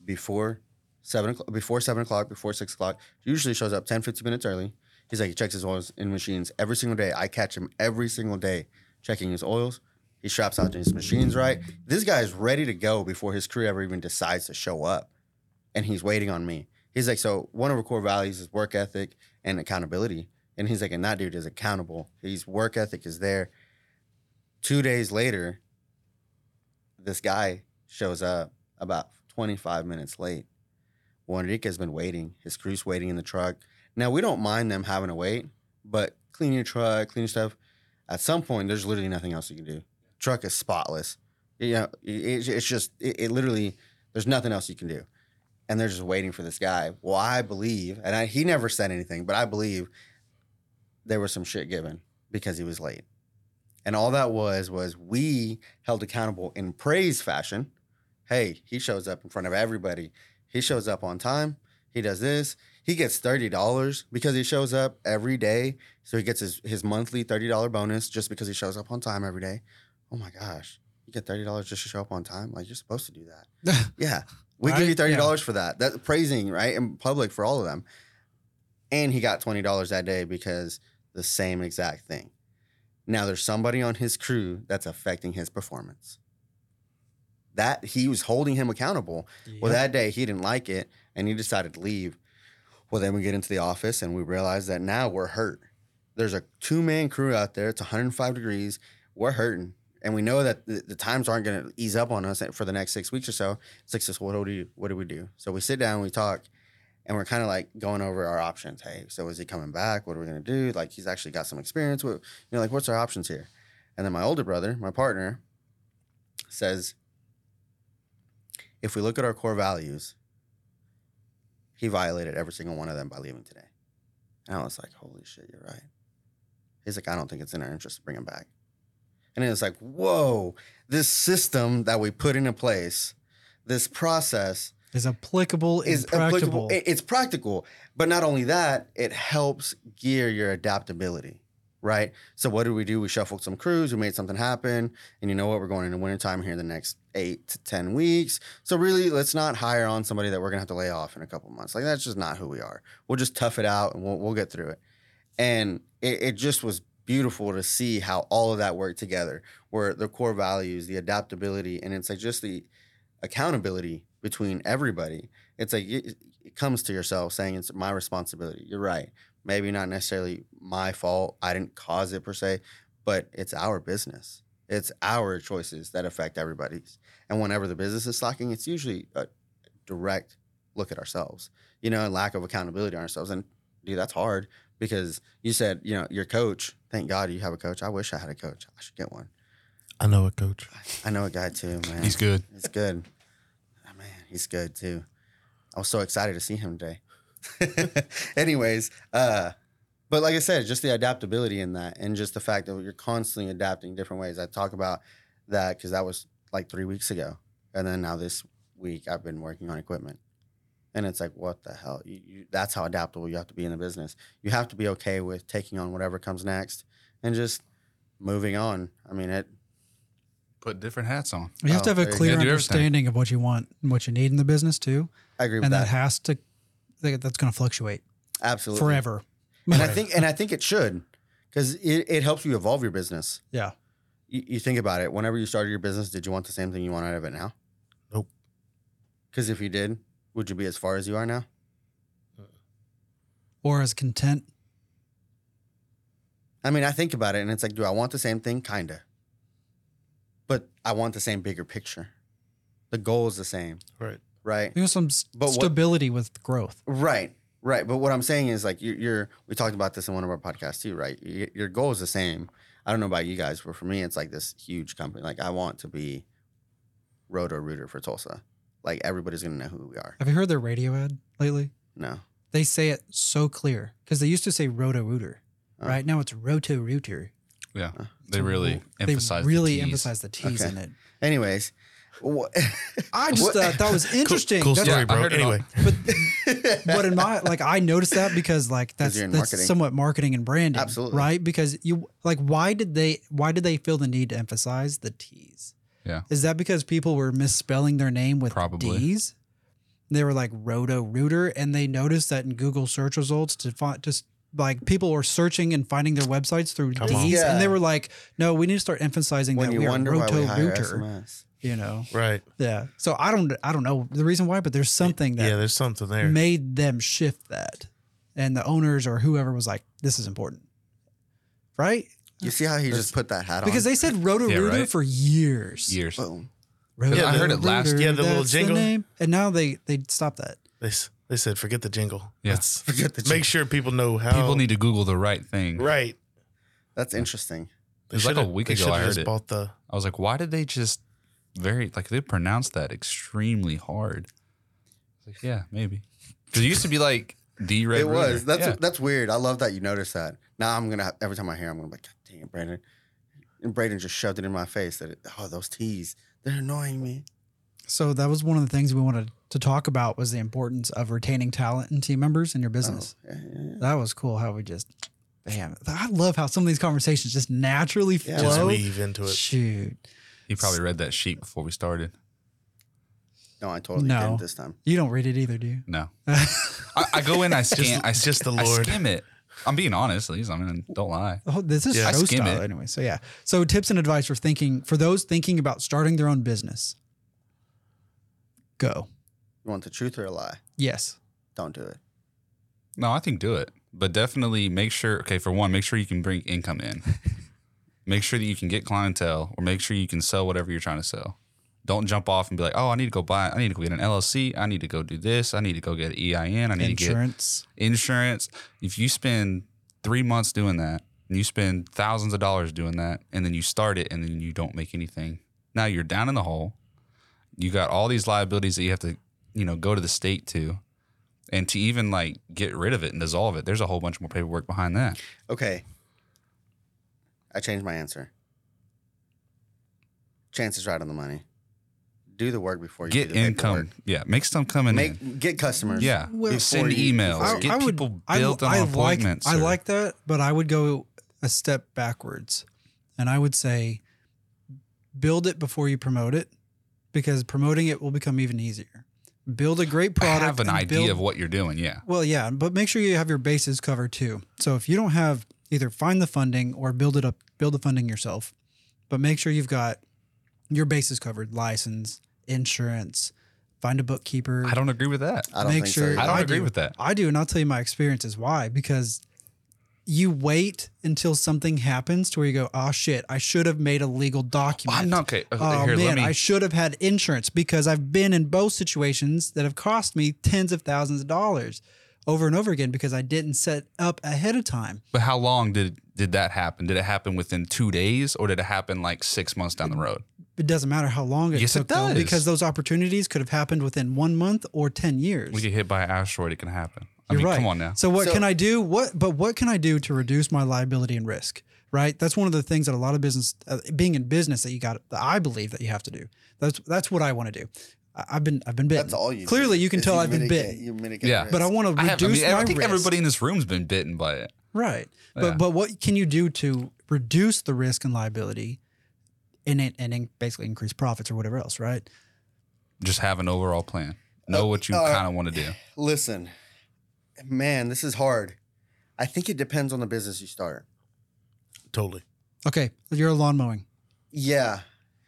before seven o'clock, before seven o'clock, before six o'clock. Usually shows up 10, 15 minutes early. He's like, he checks his oils in machines every single day. I catch him every single day checking his oils. He straps out his machines right. This guy is ready to go before his crew ever even decides to show up. And he's waiting on me. He's like, so one of our core values is work ethic and accountability. And he's like, and that dude is accountable. His work ethic is there. Two days later, this guy shows up about 25 minutes late. Well, Enrique's been waiting. His crew's waiting in the truck. Now, we don't mind them having to wait, but clean your truck, clean your stuff. At some point, there's literally nothing else you can do. Truck is spotless. You know, it, it's just, it, it literally, there's nothing else you can do. and they're just waiting for this guy. Well, I believe, and I, he never said anything, but I believe there was some shit given because he was late. And all that was was we held accountable in praise fashion. Hey, he shows up in front of everybody. He shows up on time. He does this. He gets thirty dollars because he shows up every day. So he gets his, his monthly thirty dollar bonus just because he shows up on time every day. Oh my gosh, you get thirty dollars just to show up on time? Like you're supposed to do that. Yeah, we give you thirty Yeah. dollars for that. That's praising right in public for all of them. And he got twenty dollars that day because the same exact thing. Now there's somebody on his crew that's affecting his performance. That he was holding him accountable. Well, that day he didn't like it and he decided to leave. Well, then we get into the office and we realize that now we're hurt. There's a two man crew out there. It's 105 degrees. We're hurting. And we know that the, the times aren't going to ease up on us for the next six weeks or so. It's like, so what do we do? What do we do? So we sit down, we talk, and we're kind of like going over our options. Hey, so is he coming back? What are we to do? Like, he's actually got some experience. What you know, like, what's our options here? And then my older brother, my partner, says, if we look at our core values, he violated every single one of them by leaving today. And I was like, holy shit, you're right. He's like, I don't think it's in our interest to bring him back. And it was like, whoa, this system that we put into place, this process is applicable is practicable. applicable. It's practical. But not only that, it helps gear your adaptability, right? So what did we do? We shuffled some crews, we made something happen. And you know what? We're going into wintertime here in the next eight to 10 weeks. So really, let's not hire on somebody that we're going to have to lay off in a couple months. Like, that's just not who we are. We'll just tough it out and we'll, we'll get through it. And it, it just was beautiful to see how all of that worked together, where the core values, the adaptability, and it's like just the accountability between everybody. It's like it, it comes to yourself saying it's my responsibility. You're right. Maybe not necessarily my fault. I didn't cause it per se, but it's our business. It's our choices that affect everybody's. And whenever the business is slacking, it's usually a direct look at ourselves, you know, and lack of accountability on ourselves. And dude, that's hard because you said, you know, your coach, thank God you have a coach. I wish I had a coach. I should get one. I know a coach. I know a guy too, man. He's good. He's good. He's good too. I was so excited to see him today. Anyways, uh, but like I said, just the adaptability in that, and just the fact that you're constantly adapting different ways. I talk about that because that was like three weeks ago, and then now this week I've been working on equipment, and it's like, what the hell? You, you, that's how adaptable you have to be in the business. You have to be okay with taking on whatever comes next, and just moving on. I mean, it. Put different hats on. you have to Oh, have a clear go. Do everything. understanding of what you want and what you need in the business too, I agree with that. and that that. has to that's going to fluctuate Absolutely, forever. And I think, and I think it should, because it, it helps you evolve your business. Yeah. You, you think about it. Whenever you started your business, did you want the same thing you want out of it now? Nope. Because if you did, would you be as far as you are now? Or as content. I mean, I think about it, and it's like, do I want the same thing? Kinda. But I want the same bigger picture. The goal is the same, Right. right? You know, some s- But what- stability with growth. Right, right. But what I'm saying is like you're, you're we talked about this in one of our podcasts too, right? Your goal is the same. I don't know about you guys, but for me, it's like this huge company. Like I want to be Roto Rooter for Tulsa. Like everybody's gonna know who we are. Have you heard their radio ad lately? No, They say it so clear because they used to say roto rooter, Oh. right? Now it's roto rooter. Yeah. Uh, they really They emphasize really the T's. emphasize the T's Okay. in it. Anyways, wha- I just What- uh, thought that was interesting. Cool, That's- story, I bro. heard it. Anyway, But but in my like I noticed that because like that's you're in that's marketing. somewhat marketing and branding. Absolutely. Right? Because you like why did they why did they feel the need to emphasize the T's? Yeah. Is that because people were misspelling their name with Probably. D's? They were like roto rooter and they noticed that in Google search results to find just like people were searching and finding their websites through Come D's on. Yeah. and they were like, no, we need to start emphasizing when that you we are wonder why roto we hire rooter. SMS. You know? right. Yeah. So I don't I don't know the reason why, but there's something that Yeah, there's something there. made them shift that. And the owners or whoever was like, this is important. Right? You see how he just put that hat on Because they said Roto Yeah, Rooter right. for years. Years. Boom. Roto Yeah, I heard it last- Rooter, yeah, the little that's jingle. name. And now they they stopped that. They, s- they said, forget the jingle. Yeah. Let's Forget the jingle. make sure people know how. People need to Google the right thing. Right. That's interesting. They It was like a week ago I heard just it. Bought the, I was like, why did they just very like they pronounced that extremely hard? like, yeah, maybe. Because it used to be like the red. it was. Raider. That's yeah. that's weird. I love that you noticed that. Now I'm gonna every time I hear, I'm gonna be like, God dang it, Brandon. And Brandon just shoved it in my face that it, oh those T's they're annoying me. So that was one of the things we wanted to talk about was the importance of retaining talent and team members in your oh, business. Oh, yeah, yeah, yeah. That was cool how we just man, I love how some of these conversations just naturally Yeah. flow. Just weave into it. Shoot. You probably read that sheet before we started. No, I totally No. didn't this time. You don't read it either, do you? No, I, I go in, I scan, I, just the I Lord. skim it. I'm being honest, at least. I mean, don't lie. Oh, this is Yeah. I show skim style it. anyway. So yeah. So tips and advice for thinking for those thinking about starting their own business. Go. You want the truth or a lie? Yes. Don't do it. No, I think do it, but definitely make sure. Okay, for one, make sure you can bring income in. make sure that you can get clientele, or make sure you can sell whatever you're trying to sell. Don't jump off and be like, "Oh, I need to go buy. I need to go get an LLC. I need to go do this. I need to go get an EIN. I need Insurance. to get insurance." If you spend three months doing that, and you spend thousands of dollars doing that, and then you start it, and then you don't make anything, now you're down in the hole. You got all these liabilities that you have to, you know, go to the state to and to even like get rid of it and dissolve it, there's a whole bunch more paperwork behind that. Okay. I changed my answer. Chances right on the money. Do the work before you Get do the income, paperwork. yeah, make stuff coming in. Make get customers. Yeah, Well, send before you- emails, before you- get people built on I appointments. Like, I or- like that, but I would go a step backwards, and I would say, build it before you promote it, because promoting it will become even easier. Build a great I product. have an idea build- of what you're doing. Yeah, Well, yeah, but make sure you have your bases covered too. So if you don't have either find the funding or build it up, build the funding yourself, but make sure you've got your bases covered: license, insurance, find a bookkeeper. I don't agree with that. I don't make think sure so. I don't I agree do. with that. I do, and I'll tell you my experience is why. Because you wait until something happens to where you go, "Oh shit, I should have made a legal document." I'm not okay. Oh here, man, me. I should have had insurance because I've been in both situations that have cost me tens of thousands of dollars over and over again because I didn't set up ahead of time. but how long did did that happen? Did it happen within two days, or did it happen like six months down the road? It doesn't matter how long it Yes, it took though, does. because those opportunities could have happened within one month or ten years. We get hit by an asteroid, it can happen. I You're mean, right. come on now. So what So- can I do? What but what can I do to reduce my liability and risk? Right. That's one of the things that a lot of business, uh, being in business, that you got. That I believe that you have to do. That's that's what I want to do. I, I've been I've been bitten. That's all you. Clearly, do, you can is tell I've been mitigate- bitten. You mitigate Yeah. risk. But I want to I, have, I, reduce mean, my I think risk. everybody in this room's been bitten by it. Right. Yeah. But but what can you do to reduce the risk and liability, and it, and in- basically increase profits or whatever else? Right. Just have an overall plan. Know what you uh, kind of want to do. Listen, man, this is hard. I think it depends on the business you start. Totally. Okay. You're a lawn mowing. Yeah,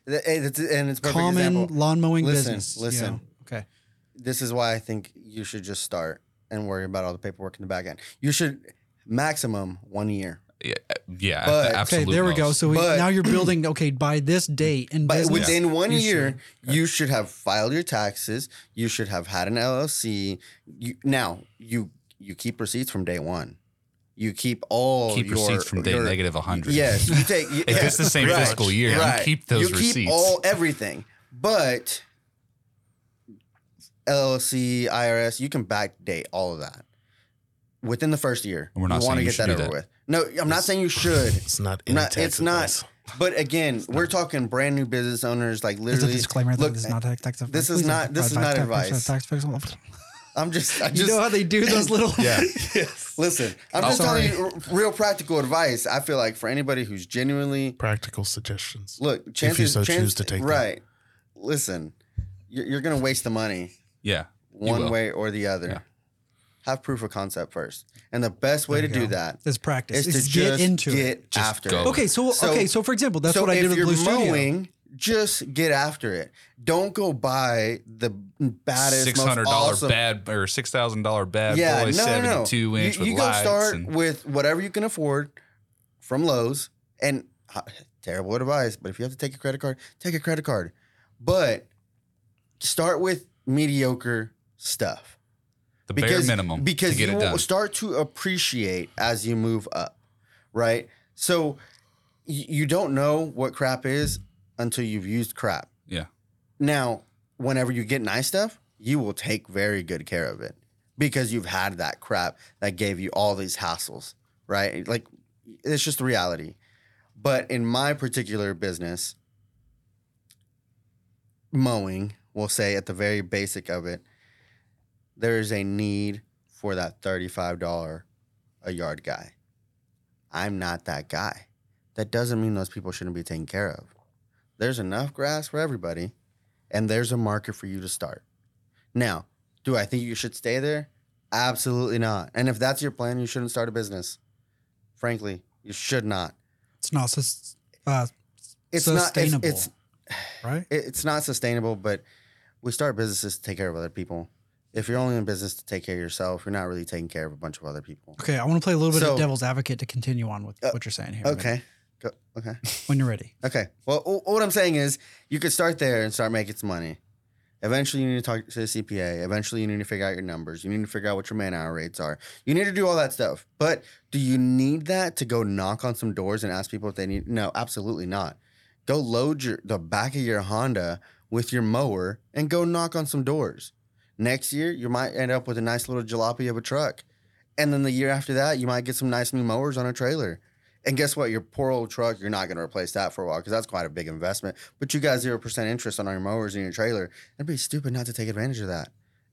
eh, and it's, and it's a perfect Common example. lawn mowing Listen, business. you listen. know? Okay. This is why I think you should just start and worry about all the paperwork in the back end. You should maximum one year. Yeah, eh, yeah But- the Okay, absolute Okay, there we go. So we, But- now you're building. Okay, by this date in But business, within one you year, should. you should have filed your taxes. You should have had an LLC. You, now you you keep receipts from day one. You keep all keep your, receipts from day your- negative 100. Yes, you take. If it's the same fiscal year, you keep those receipts. you receipts. keep all everything, but LLC, IRS, you can backdate all of that within the first year. We're not you saying wanna you get should that over that. with. No, I'm not saying you should. It's not I'm not- it's not. advice. But again, we're talking brand new business owners, like There's a literally. disclaimer that look, this is not tax. tax this is not- this is not tax- tax- advice. Tax- tax- I'm just. I You just know how they do those little. Yeah. yes. listen. I'm Oh, just sorry. telling you r- real practical advice. I feel like for anybody who's genuinely Practical suggestions. look, chances so chance- choose to take them. right. Listen, you're, you're gonna waste the money Yeah. one way or the other. Yeah. Have proof of concept first, and the best way to you do that Is practice. is Is to get just into get it. Just after go. it. Okay, so, So- okay, so for example, that's so what I did with you're Blue Studio. Just get after it. Don't go buy the baddest, Six hundred dollar awesome- bad or six thousand dollar bad yeah, boy no, no, seventy no. two inch you, you go start and, with whatever you can afford from Lowe's. And uh, terrible advice, but if you have to take a credit card, take a credit card. But start with mediocre stuff the bare minimum because to get you it will start to appreciate as you move up, right? So you don't know what crap is until you've used crap. Yeah. Now, whenever you get nice stuff, you will take very good care of it because you've had that crap that gave you all these hassles, right? Like it's just the reality. But in my particular business, mowing, we'll say at the very basic of it, there is a need for that $35 a yard guy. I'm not that guy. That doesn't mean those people shouldn't be taken care of. There's enough grass for everybody, and there's a market for you to start. Now, do I think you should stay there? Absolutely not. And if that's your plan, you shouldn't start a business. Frankly, you should not. It's not sus- uh, It's sustainable, not. It's, it's right? it's not sustainable, but we start businesses to take care of other people. If you're only in business to take care of yourself, you're not really taking care of a bunch of other people. Okay, I want to play a little bit So- of devil's advocate to continue on with Uh, what you're saying here. Okay. Go, okay. when you're ready. Okay. Well, wh- what I'm saying is you could start there and start making some money. Eventually, you need to talk to the CPA. Eventually, you need to figure out your numbers. You need to figure out what your man hour rates are. You need to do all that stuff. But do you need that to go knock on some doors and ask people if they need? No, absolutely not. Go load your the back of your Honda with your mower and go knock on some doors. Next year, you might end up with a nice little jalopy of a truck. And then the year after that, you might get some nice new mowers on a trailer. And guess what? Your poor old truck, you're not going to replace that for a while because that's quite a big investment. But you got 0% interest on all your mowers and your trailer. It'd be stupid not to take advantage of that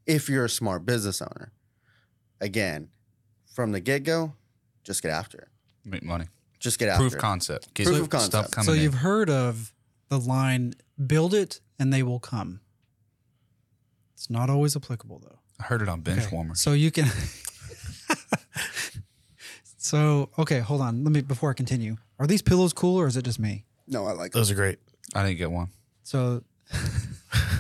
if you're a smart business owner. Again, from the get go, just get after it. Make money. Just get after Proof it. concept. Get Proof of stuff concept. coming So you've heard of the line "Build it and they will come." It's not always applicable though. I heard it on bench Okay, warmer. So you can. so okay, hold on. Let me before I continue. Are these pillows cool or is it just me? No, I like Those are great. I didn't get one. So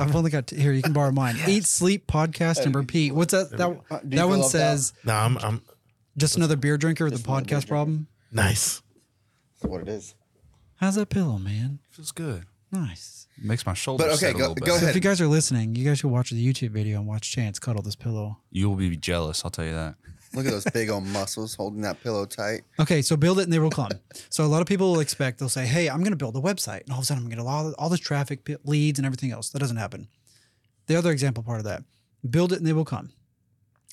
I've only got here. You can borrow mine. Eat, sleep, podcast, and repeat. What's that? That, Uh, do you that feel one left says No, I'm I'm just another beer drinker with a another beer podcast problem. nice. That's what it is. How's that pillow, man? Feels good. Nice. Makes my shoulders But okay, set a go- little go better. So ahead. if you guys are listening, you guys should watch the YouTube video and watch Chance cuddle this pillow. You will be jealous. I'll tell you that. Look at those big old muscles holding that pillow tight. Okay, so build it and they will come. So a lot of people will expect they'll say, "Hey, I'm going to build a website," and all of a sudden I'm going to get all all this traffic, leads, and everything else. That doesn't happen. The other example part of that, build it and they will come.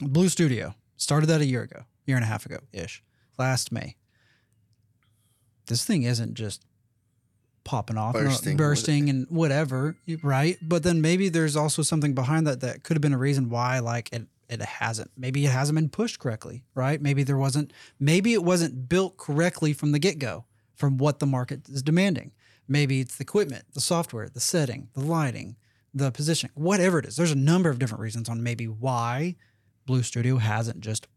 Blue Studio started that a year ago, year and a half ago ish, last May. This thing isn't just popping off, and, Bursting. bursting, and whatever, right? But then maybe there's also something behind that that could have been a reason why, like it it hasn't. Maybe it hasn't been pushed correctly, right? Maybe there wasn't. Maybe it wasn't built correctly from the get go, from what the market is demanding. Maybe it's the equipment, the software, the setting, the lighting, the positioning, whatever it is. There's a number of different reasons on maybe why Blue Studio hasn't just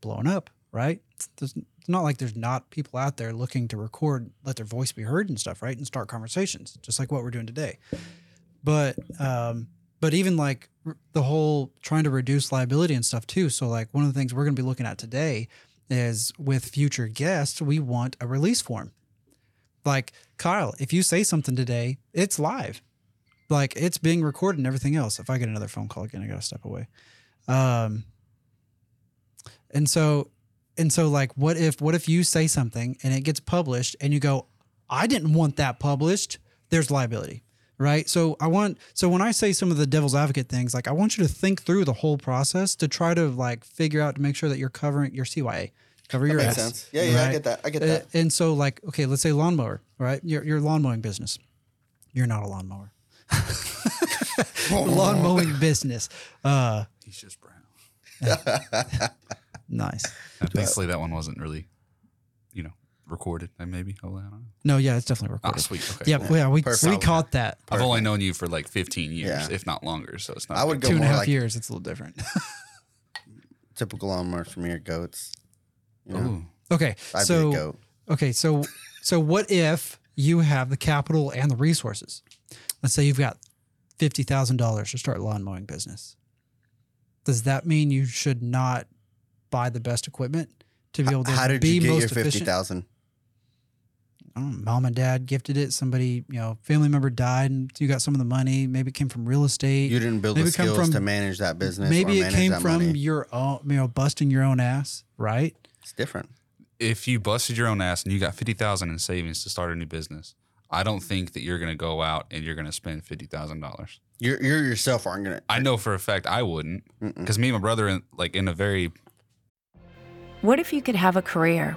blown up, right? It's, it's not like there's not people out there looking to record, let their voice be heard and stuff, right? And start conversations, just like what we're doing today. But um, but even like the whole trying to reduce liability and stuff too. So like one of the things we're going to be looking at today is with future guests, we want a release form. Like Kyle, if you say something today, it's live. Like it's being recorded and everything else. If I get another phone call again, I gotta step away. Um and so and so like what if what if you say something and it gets published and you go, I didn't want that published, there's liability. Right. So I want so when I say some of the devil's advocate things, like I want you to think through the whole process to try to like figure out to make sure that you're covering your CYA. Cover That your makes ass. sense. Yeah, yeah, I get that. I get Uh, that. and so, like, okay, let's say lawnmower, right? Your your lawn mowing business. You're not a lawnmower. lawn mowing business. Uh, He's just brown. nice. Thankfully, that one wasn't really, you know, recorded. And maybe. Oh, I don't know. No, yeah, it's definitely Ah, recorded. sweet. Okay. yeah, cool. yeah, we Perfect. we caught that. I've only known you for like 15 years, Yeah. if not longer. So it's not. I would go Two and a more half like years. It's a little different. typical lawnmowers from your goats. You know, Ooh. okay, I'd be a so goat. okay, so so what if you have the capital and the resources? Let's say you've got fifty thousand dollars to start a lawn mowing business. Does that mean you should not buy the best equipment to be able to How did be you get most your fifty efficient? thousand? I don't know, mom and dad gifted it. Somebody, you know, family member died, and you got some of the money. Maybe it came from real estate. You didn't build Maybe the it skills from- to manage that business. Maybe or it came that from money. your own, you know, busting your own ass, right? It's different. If you busted your own ass and you got 50000 in savings to start a new business, I don't think that you're going to go out and you're going to spend $50,000. You're, you're yourself aren't gonna. I know for a fact I wouldn't because me and my brother, in, like in a very What if you could have a career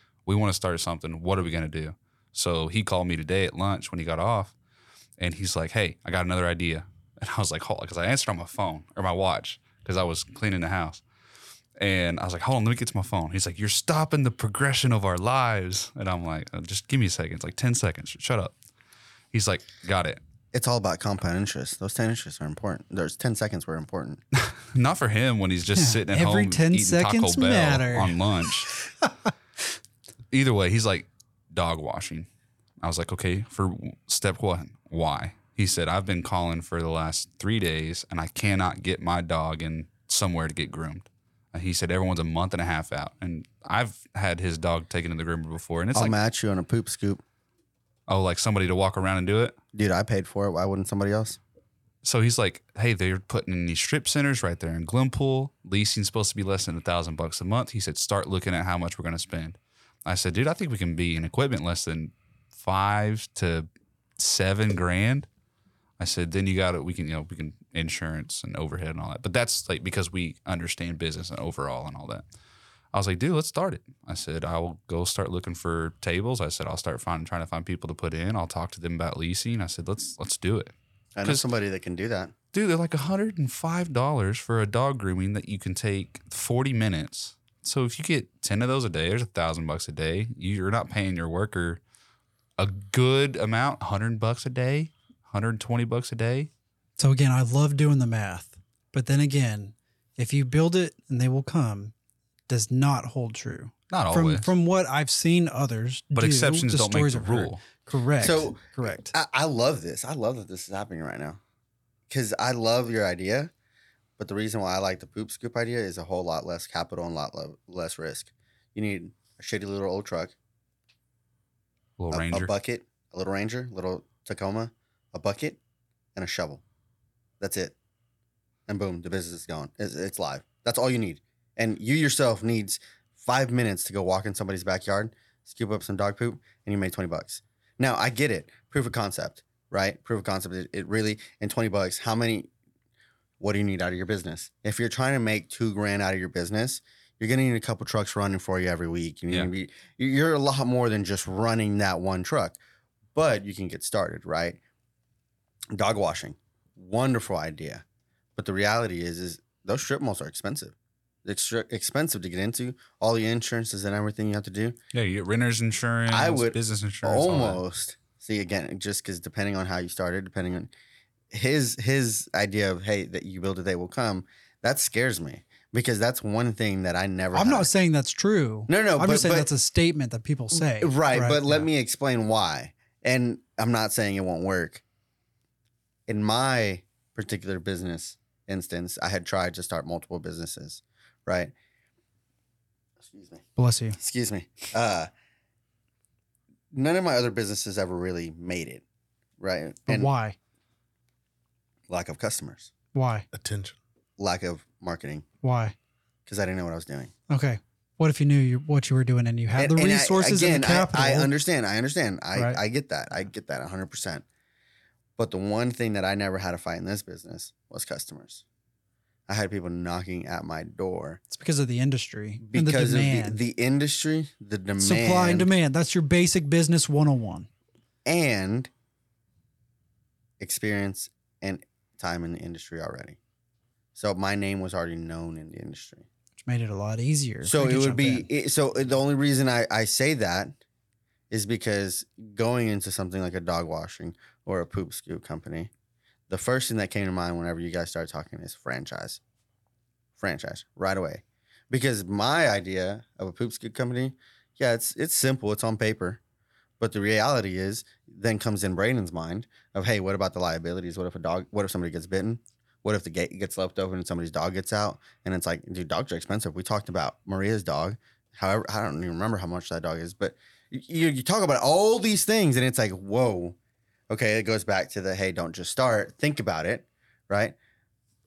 We want to start something. What are we going to do? So he called me today at lunch when he got off and he's like, hey, I got another idea. And I was like, hold on, because I answered on my phone or my watch because I was cleaning the house. And I was like, hold on, let me get to my phone. He's like, you're stopping the progression of our lives. And I'm like, "Uh, just give me a second. It's like 10 seconds. Shut up. He's like, got it. It's all about compound interest. Those 10 interests are important. There's 10 seconds were important. Not for him when he's just Yeah, sitting at every home 10 eating seconds Taco Bell matter. on lunch. Either way, he's like dog washing. I was like, okay, for step one, why? He said, I've been calling for the last three days and I cannot get my dog in somewhere to get groomed. Uh, he said everyone's a month and a half out, and I've had his dog taken to the groomer before, and it's I'll like, match you on a poop scoop. oh, like somebody to walk around and do it. Dude, I paid for it. Why wouldn't somebody else? So he's like, "Hey, they're putting in these strip centers right there in Glenpool. Leasing's supposed to be less than a thousand bucks a month." He said, "Start looking at how much we're going to spend." I said, "Dude, I think we can be in equipment less than five to seven grand." I said, "Then you got it. We can, you know, we can insurance and overhead and all that. But that's like because we understand business and overall and all that." I was like, "Dude, let's start it." I said, "I will go start looking for tables." I said, "I'll start finding trying to find people to put in. I'll talk to them about leasing." I said, "Let's let's do it." I know somebody that can do that. Dude, they're like $105 for a dog grooming that you can take 40 minutes. So if you get 10 of those a day, there's a thousand bucks a day. You're not paying your worker a good amount, 100 bucks a day, 120 bucks a day. So again, I love doing the math, but then again, if you build it and they will come, does not hold true. Not From always. from what I've seen others, but do, exceptions the don't make the I've rule. Correct. So- correct. I, I love this. I love that this is happening right now. Because I love your idea. But the reason why I like the poop scoop idea is a whole lot less capital and a lot lo- less risk. You need a shitty little old truck, Little a, Ranger. a bucket, a little Ranger, little Tacoma, a bucket, and a shovel. That's it. And boom, the business is gone. It's, it's live. That's all you need. And you yourself needs five minutes to go walk in somebody's backyard, scoop up some dog poop, and you made 20 bucks. Now, I get it. Proof of concept, right? Proof of concept. It, it really, in 20 bucks, how many, what do you need out of your business? If you're trying to make two grand out of your business, you're going to need a couple trucks running for you every week. You need Yeah. to be, you're a lot more than just running that one truck, but you can get started, right? Dog washing, wonderful idea. But the reality is, is those strip malls are expensive. It's expensive to get into. All the insurances and everything you have to do. yeah, you get renter's insurance, I would business insurance. Almost. See again, just because depending on how you started, depending on his his idea of hey that you build it, they will come. That scares me because that's one thing that I never. I'm had. not saying that's true. No, no, I'm but- just saying but- that's a statement that people say. Right, but let me explain why. And I'm not saying it won't work. In my particular business instance, I had tried to start multiple businesses, right? Excuse me. Bless you. Excuse me. Uh none of my other businesses ever really made it, right? But why? Lack of customers, Why? Attention. lack of marketing, Why? because I didn't know what I was doing. Okay. What if you knew you, what you were doing and you had And- the and I- resources again, and the capital? I, I understand. I understand. I, Right. I get that. I get that 100%. But the one thing that I never had to fight in this business was customers. I had people knocking at my door It's because of the industry and the because of demand. the, the industry, the demand, Supply and demand. That's your basic business 101. and experience and time in the industry already. So my name was already known in the industry. Which made it a lot easier. So it would be it, so the only reason I, I say that is because going into something like a dog washing or a poop scoop company, the first thing that came to mind whenever you guys started talking is franchise. Franchise right away. Because my idea of a poop scoop company, yeah, it's it's simple, it's on paper. But the reality is then comes in Braden's mind of hey, what about the liabilities? What if a dog what if somebody gets bitten? What if the gate gets left open and somebody's dog gets out? And it's like, dude, dogs are expensive. We talked about Maria's dog. However, I don't even remember how much that dog is, but you, you talk about all these things and it's like, whoa. Okay, it goes back to the hey, don't just start. Think about it, right?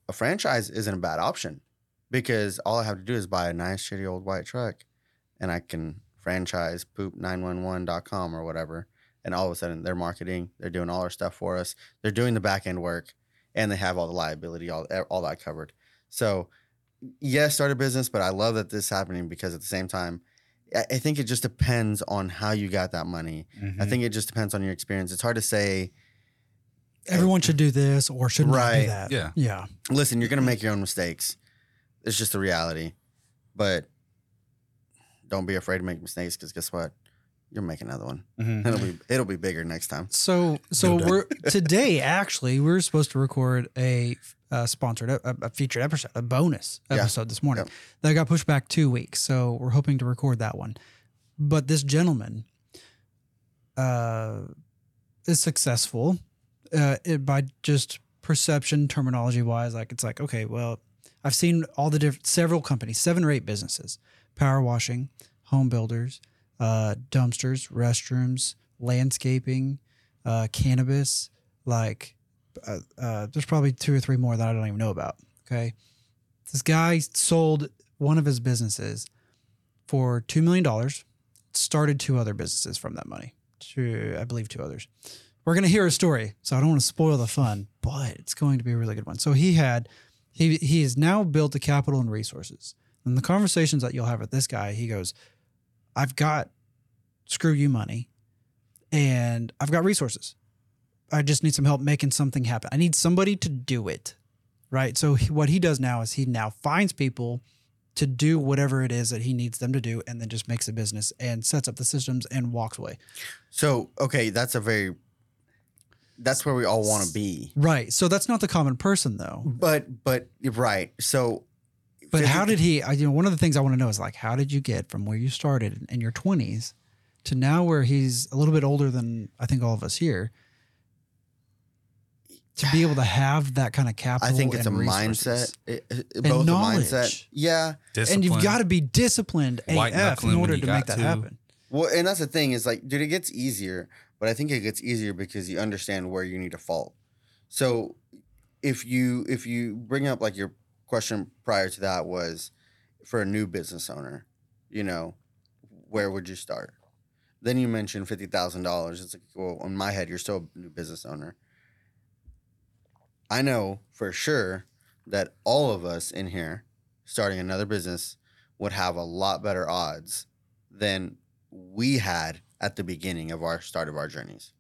A franchise isn't a bad option because all I have to do is buy a nice, shitty old white truck and I can franchise poop911.com or whatever. And all of a sudden they're marketing, they're doing all our stuff for us, they're doing the back end work, and they have all the liability, all, all that covered. So, yes, start a business, but I love that this is happening because at the same time, I I think it just depends on how you got that money. Mm-hmm. I think it just depends on your experience. It's hard to say, everyone should do this or should not do that. Yeah. Yeah. listen, you're going to make your own mistakes. It's just the reality. But don't be afraid to make mistakes because guess what? You'll make another one. Mhm. It'll be it'll be bigger next time. So so doubt. we're today actually we are supposed to record a uh, sponsored a, a featured episode, a bonus Yeah. episode this morning. Yep. That got pushed back two weeks, so we're hoping to record that one. But this gentleman uh, is successful uh, it, by just perception terminology wise. Like it's like okay, well, I've seen all the different several companies, seven or eight businesses, power washing, home builders, uh, dumpsters, restrooms, landscaping, uh, cannabis. Like, uh, uh, there's probably two or three more that I don't even know about. Okay, this guy sold one of his businesses for two million dollars. Started two other businesses from that money. Two, I believe, two others. We're gonna hear a story, so I don't want to spoil the fun, but it's going to be a really good one. So he had, he he has now built the capital and resources. And the conversations that you'll have with this guy, he goes, I've got screw you money and I've got resources. I just need some help making something happen. I need somebody to do it. Right. So he, what he does now is he now finds people to do whatever it is that he needs them to do and then just makes a business and sets up the systems and walks away. So okay, that's a very that's where we all want to be. Right. So that's not the common person though. But but right. So But how did he? I, you know, one of the things I want to know is like, how did you get from where you started in your twenties to now where he's a little bit older than I think all of us here to be able to have that kind of capital, I think it's a and resources? mindset. It, it- And both a knowledge. mindset. Yeah. and you've got to be disciplined White AF in order to make that to. happen. Well, and that's the thing is like, dude, it gets easier, but I think it gets easier because you understand where you need to fall. So if you if you bring up like your question prior to that was for a new business owner, you know, where would you start? Then you mentioned fifty thousand dollars. It's like, well, in my head, you're still a new business owner. I know for sure that all of us in here starting another business would have a lot better odds than we had at the beginning of our start of our journeys.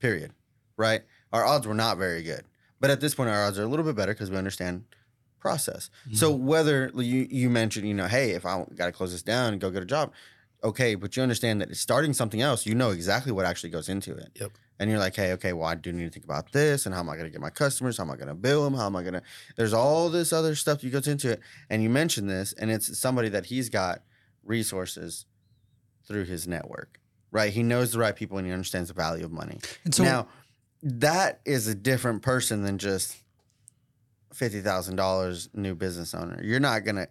Period. Right? Our odds were not very good. But at this point our odds are a little bit better because we understand process. Mm-hmm. So whether you you mentioned, you know, hey, if I got to close this down and go get a job, okay, but you understand that starting something else, you know exactly what actually goes into it. Yep. And you're like, hey, okay, well, I do need to think about this and how am I going to get my customers? How am I going to bill them? How am I going to? There's all this other stuff that goes into it. And you mentioned this, and it's somebody that he's got resources through his network, right? He knows the right people and he understands the value of money. And so now, that is a different person than just fifty thousand dollars new business owner. You're not gonna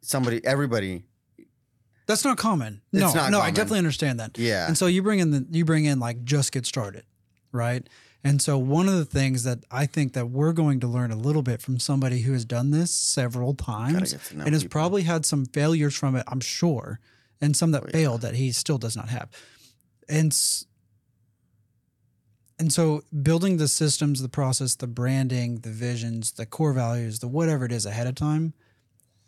somebody everybody. that's not common. No, not no, I definitely understand that. Yeah. And so you bring in the you bring in like just get started, right? And so one of the things that I think that we're going to learn a little bit from somebody who has done this several times get to know and has people. probably had some failures from it, I'm sure, and some that Oh, yeah. failed that he still does not have. And and so building the systems, the process, the branding, the visions, the core values, the whatever it is ahead of time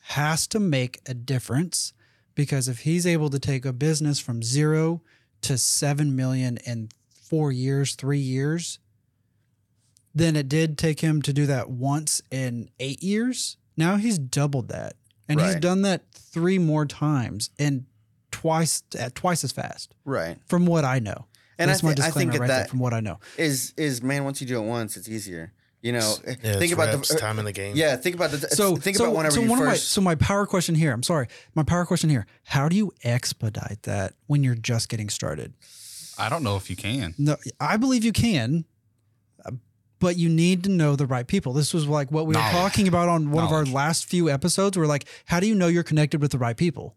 has to make a difference because if he's able to take a business from zero to 7 million in four years, three years, then it did take him to do that once in eight years. Now he's doubled that, and he's done that three more times and twice at twice as fast. Right. From what I know, And I that's my thi- I think right that- there. From what I know, Is is man once you do it once, it's easier. You know, Yeah, think about reps, the time in the game. Yeah, think about the so think so, about whenever so you one of my so my power question here. I'm sorry, my power question here. How do you expedite that when you're just getting started? I don't know if you can. No, I believe you can, uh, but you need to know the right people. This was like what we were talking about on one of our last few episodes. We're like, how do you know you're connected with the right people?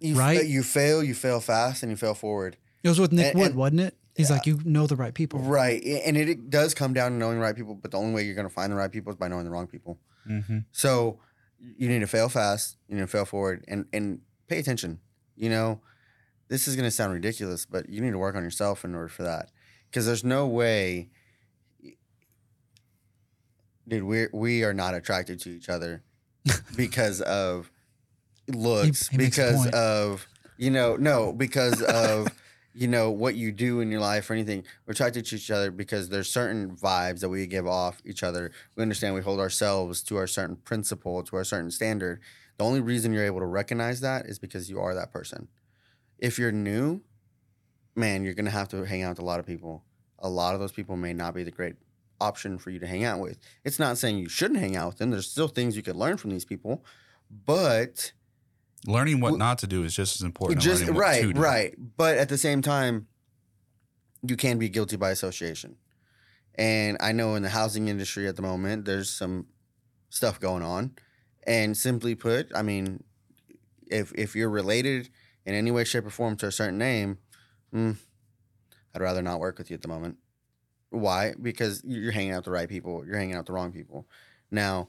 you, right? you fail, you fail fast, and you fail forward. It was with Nick And- Wood, and- wasn't it? He's like, you know the right people. Right, and it, it does come down to knowing the right people. But the only way you're going to find the right people is by knowing the wrong people. Mm-hmm. So you need to fail fast. You need to fail forward, and and pay attention. You know, this is going to sound ridiculous, but you need to work on yourself in order for that. Because there's no way, dude. We we are not attracted to each other because of looks. he makes a because of you know no because of you know what you do in your life or anything. We're attracted to each other because there's certain vibes that we give off each other. We understand we hold ourselves to our certain principle, to our certain standard. The only reason you're able to recognize that is because you are that person. If you're new, man, you're gonna have to hang out with a lot of people. A lot of those people may not be the great option for you to hang out with. It's not saying you shouldn't hang out with them. There's still things you could learn from these people, but Learning what not to do is just as important. as just right, do. right. But at the same time, you can be guilty by association. And I know in the housing industry at the moment, there's some stuff going on. And simply put, I mean, if if you're related in any way, shape, or form to a certain name, mm, I'd rather not work with you at the moment. Why? Because you're hanging out with the right people. You're hanging out with the wrong people. Now,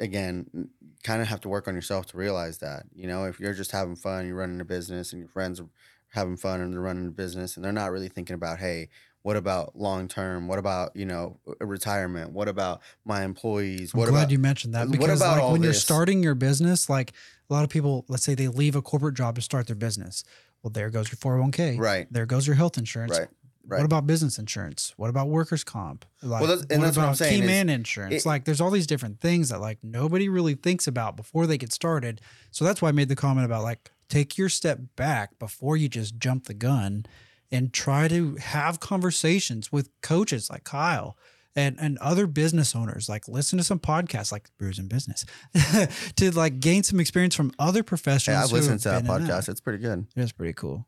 again, kind of have to work on yourself to realize that. You know, if you're just having fun, you're running a business, and your friends are having fun and they're running a business, and they're not really thinking about, hey, what about long term? What about you know retirement? What about my employees? I'm what glad about you mentioned that what because about like when you're starting your business, like a lot of people, let's say they leave a corporate job to start their business. Well, there goes your 401k. Right. There goes your health insurance. right? Right. What about business insurance? What about workers' comp? Like, that's- and that's what I'm about saying Key man insurance. it- like, there's all these different things that like nobody really thinks about before they get started. So that's why I made the comment about like take your step back before you just jump the gun, and try to have conversations with coaches like Kyle. And, and other business owners like listen to some podcasts like Brews and Business to like gain some experience from other professionals. Yeah, I've listened to that podcast. It's pretty good. It is pretty cool.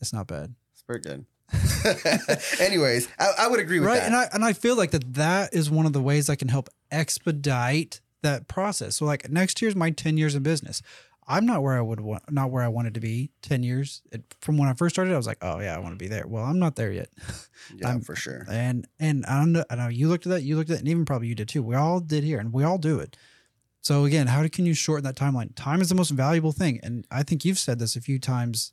It's not bad. It's pretty good. Anyways, I, I would agree with right that. and i and i feel like that that is one of the ways i can help expedite that process. So like next year's my 10 years in business. I'm not where i would want not where i wanted to be 10 years. It, from when i first started i was like oh yeah i want to be there. Well i'm not there yet. Yeah, I'm- for sure. and and i don't know i know you looked at that you looked at that and even probably you did too. We all did here and we all do it. So again how can you shorten that timeline? Time is the most valuable thing and i think you've said this a few times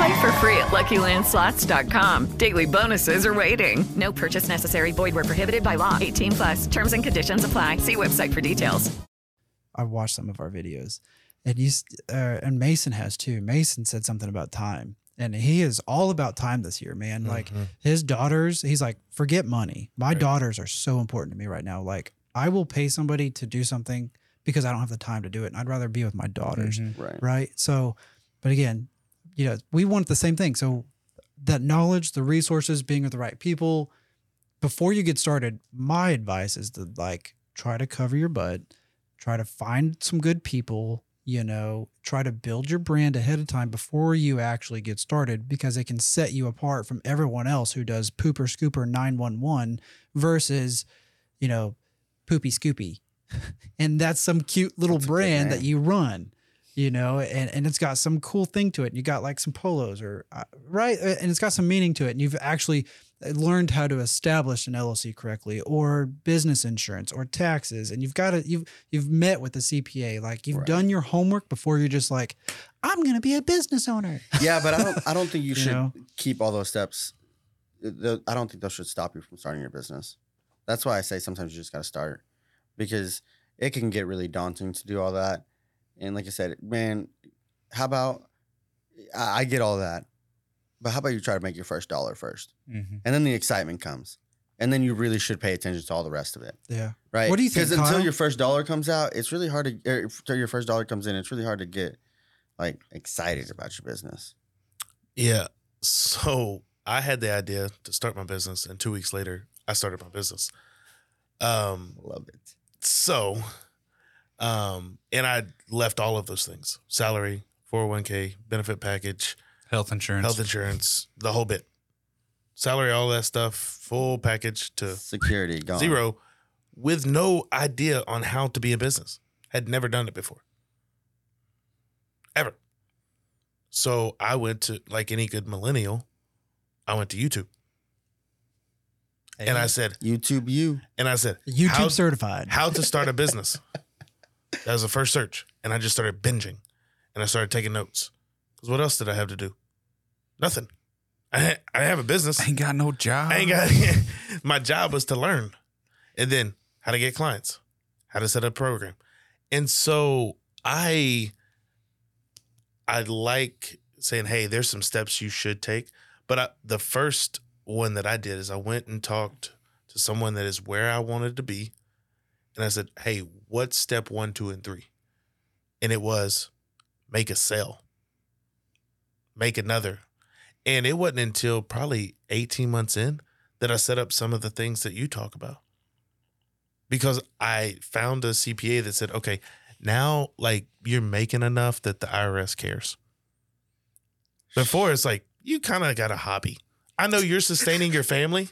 Play for free at LuckyLandSlots.com. Daily bonuses are waiting. No purchase necessary. Void where prohibited by law. 18 plus. Terms and conditions apply. See website for details. I've watched some of our videos, and you s- uh, and Mason has too. Mason said something about time, and he is all about time this year, man. Like his daughters, he's like, forget money. My daughters are so important to me right now. Like I will pay somebody to do something because I don't have the time to do it, and I'd rather be with my daughters, Right. right? So, but again, you know, we want the same thing. So that knowledge, the resources, being with the right people. Before you get started, my advice is to like try to cover your butt, try to find some good people, you know, try to build your brand ahead of time before you actually get started because it can set you apart from everyone else who does pooper scooper 911 versus, you know, poopy scoopy. and that's some cute little That's brand that you run, you know, and, and it's got some cool thing to it. You got like some polos or, uh, right. Uh, and it's got some meaning to it. And you've actually uh, learned how to establish an LLC correctly or business insurance or taxes. And you've got to, you've, you've met with the CPA, like you've Right. done your homework before you're just like, I'm going to be a business owner. Yeah, but I don't. I don't think you, You should know? keep all those steps. Uh, I don't think those should stop you from starting your business. That's why I say sometimes you just got to start, because it can get really daunting to do all that. And like I said, man, how about I, I get all that, but how about you try to make your first dollar first, Mm-hmm. and then the excitement comes, and then you really should pay attention to all the rest of it. Yeah. Right. What do you think, Because until Kyle? your first dollar comes out, it's really hard to, er, until your first dollar comes in, it's really hard to get like excited about your business. Yeah. So I had the idea to start my business, and two weeks later, I started my business. Um, Love it. so, um, and I left all of those things: salary, four hundred one k, benefit package, Health insurance. health insurance, the whole bit. Salary, all that stuff, full package to Security gone. zero, with no idea on how to be a business. Had never done it before, ever. So I went to like any good millennial, I went to YouTube and I said, YouTube you. and I said, YouTube how, certified. how to start a business. that was the first search, and I just started binging, and I started taking notes. Because what else did I have to do? Nothing. I I have a business. I ain't got no job. I ain't got. my job was to learn, and then how to get clients, how to set up a program, and so I, I like saying, "Hey, there's some steps you should take." But I, the first one that I did is I went and talked to someone that is where I wanted to be, and I said, "Hey, what's step one, two, and three? And it was make a sale, make another, and it wasn't until probably 18 months in that I set up some of the things that you talk about. Because I found a CPA that said, okay, now like you're making enough that the IRS cares. Before it's like, you kind of got a hobby. I know you're sustaining your family,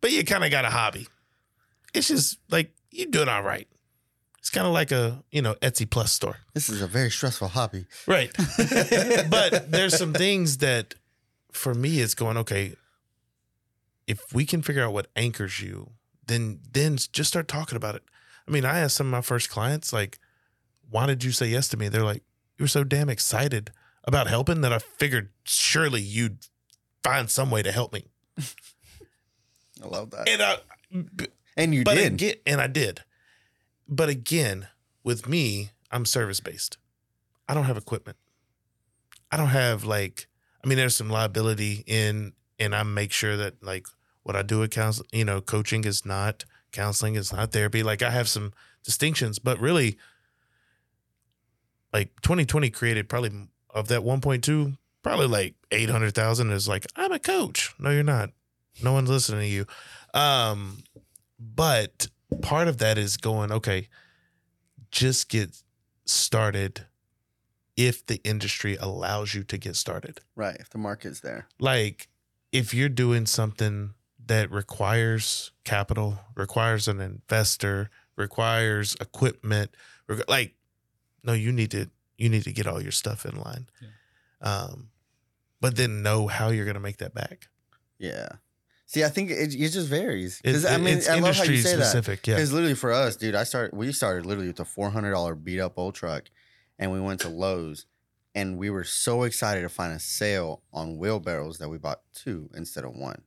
but you kind of got a hobby. It's just like you're doing all right. It's kind of like a, you know, Etsy Plus store. This is a very stressful hobby. Right. but there's some things that for me it's going, okay, if we can figure out what anchors you, then then just start talking about it. I mean, I asked some of my first clients, like, why did you say yes to me? They're like, you were so damn excited about helping that I figured surely you'd find some way to help me. I love that. And I And you but did. Again, and I did. But again, with me, I'm service based. I don't have equipment. I don't have like. I mean, there's some liability in, and I make sure that like what I do at counsel, you know, coaching is not counseling, is not therapy. Like I have some distinctions, but really, like 2020 created probably of that 1.2, probably like 800,000 is like I'm a coach. No, you're not. No one's listening to you. Um, but part of that is going, okay, just get started if the industry allows you to get started. right. If the market's there. Like if you're doing something that requires capital, requires an investor, requires equipment, reg- like no, you need to you need to get all your stuff in line. Um, but then know how you're going to make that back. Yeah. See, I think it, it just varies. It- I mean, it's I love how you industry say specific, that. yeah. Because literally for us, dude, I started. We started literally with a four hundred dollar beat up old truck, and we went to Lowe's, and we were so excited to find a sale on wheelbarrows that we bought two instead of one.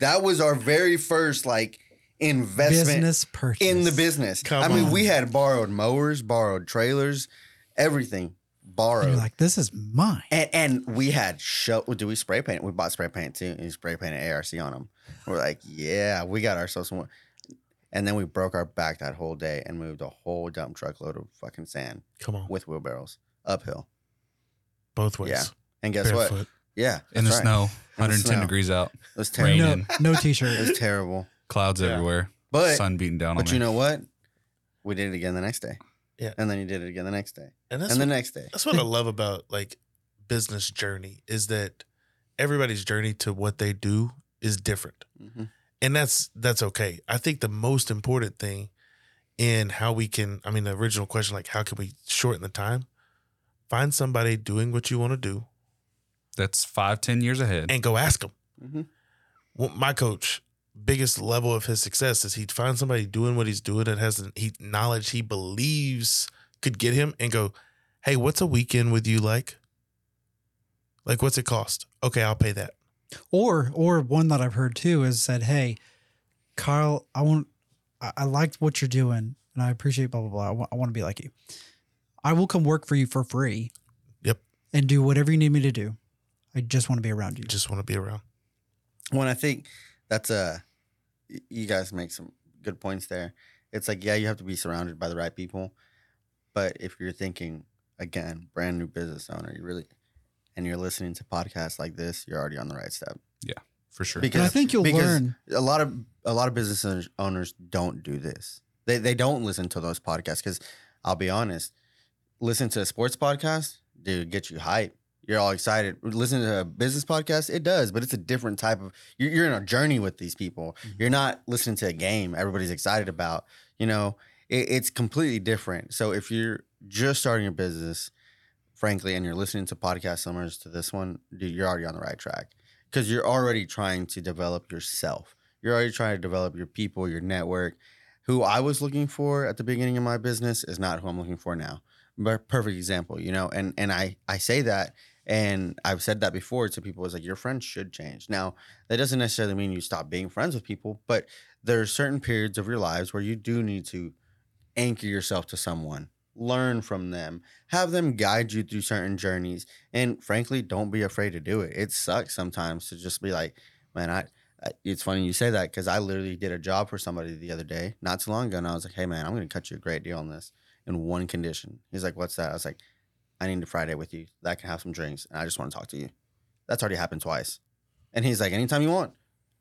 That was our very first like investment Business purchase. in the business. Come I mean, on. we had borrowed mowers, borrowed trailers, everything borrowed. You're like, this is mine. And, and we had show. Do we spray paint? We bought spray paint too, and we spray painted ARC on them. We're like, yeah, we got ourselves some. And then we broke our back that whole day and moved a whole dump truck load of fucking sand Come on, with wheelbarrows uphill. both ways. Yeah. And guess what? Yeah, in the right. snow, the 110 snow. degrees out, It was terrible. raining, No, no t-shirt. it was terrible. clouds Yeah. everywhere, But sun beating down but on you me. know what? We did it again the next day. Yeah. And then you did it again the next day. And that's and the what- next day. That's what I love about like business journey is that everybody's journey to what they do is different. Mhm. And that's that's okay. I think the most important thing in how we can I mean the original question like how can we shorten the time? Find somebody doing what you want to do That's five, ten years ahead. and go ask them. Mhm. Well, my coach biggest level of his success is he'd find somebody doing what he's doing that has the he, knowledge he believes could get him and go, hey, what's a weekend with you like? Like, what's it cost? Okay, I'll pay that. Or or one that I've heard too is said, "Hey, Kyle, I want I, I liked what you're doing, and I appreciate blah blah blah. I want, to be like you. I will come work for you for free. Yep. And do whatever you need me to do. I just want to be around you. Just want to be around. When I think that's a, y- you guys make some good points there. It's like, yeah, you have to be surrounded by the right people. But if you're thinking, again, brand new business owner, you really, and you're listening to podcasts like this, you're already on the right step. Yeah, for sure. And I think you'll because learn. a lot of a lot of business owners- owners don't do this. They they don't listen to those podcasts because I'll be honest, listen to a sports podcast, dude, get you hype. You're all excited. Listen to a business podcast, it does, but it's a different type of. You're, you're in a journey with these people. Mm-hmm. You're not listening to a game everybody's excited about. You know, it, it's completely different. So if you're just starting a business, frankly, and you're listening to podcasts similar to this one, dude, you're already on the right track because you're already trying to develop yourself. You're already trying to develop your people, your network. Who I was looking for at the beginning of my business is not who I'm looking for now. But perfect example, you know, and and I I say that, and I've said that before to people. Is like your friends should change. Now that doesn't necessarily mean you stop being friends with people, but there are certain periods of your lives where you do need to anchor yourself to someone, learn from them, have them guide you through certain journeys. And frankly, don't be afraid to do it. It sucks sometimes to just be like, man, I, it's funny you say that because I literally did a job for somebody the other day, not too long ago. And I was like, hey, man, I'm going to cut you a great deal on this in one condition. He's like, what's that? I was like, I need a Friday with you that I can have some drinks. And I just want to talk to you. That's already happened twice. And he's like, anytime you want,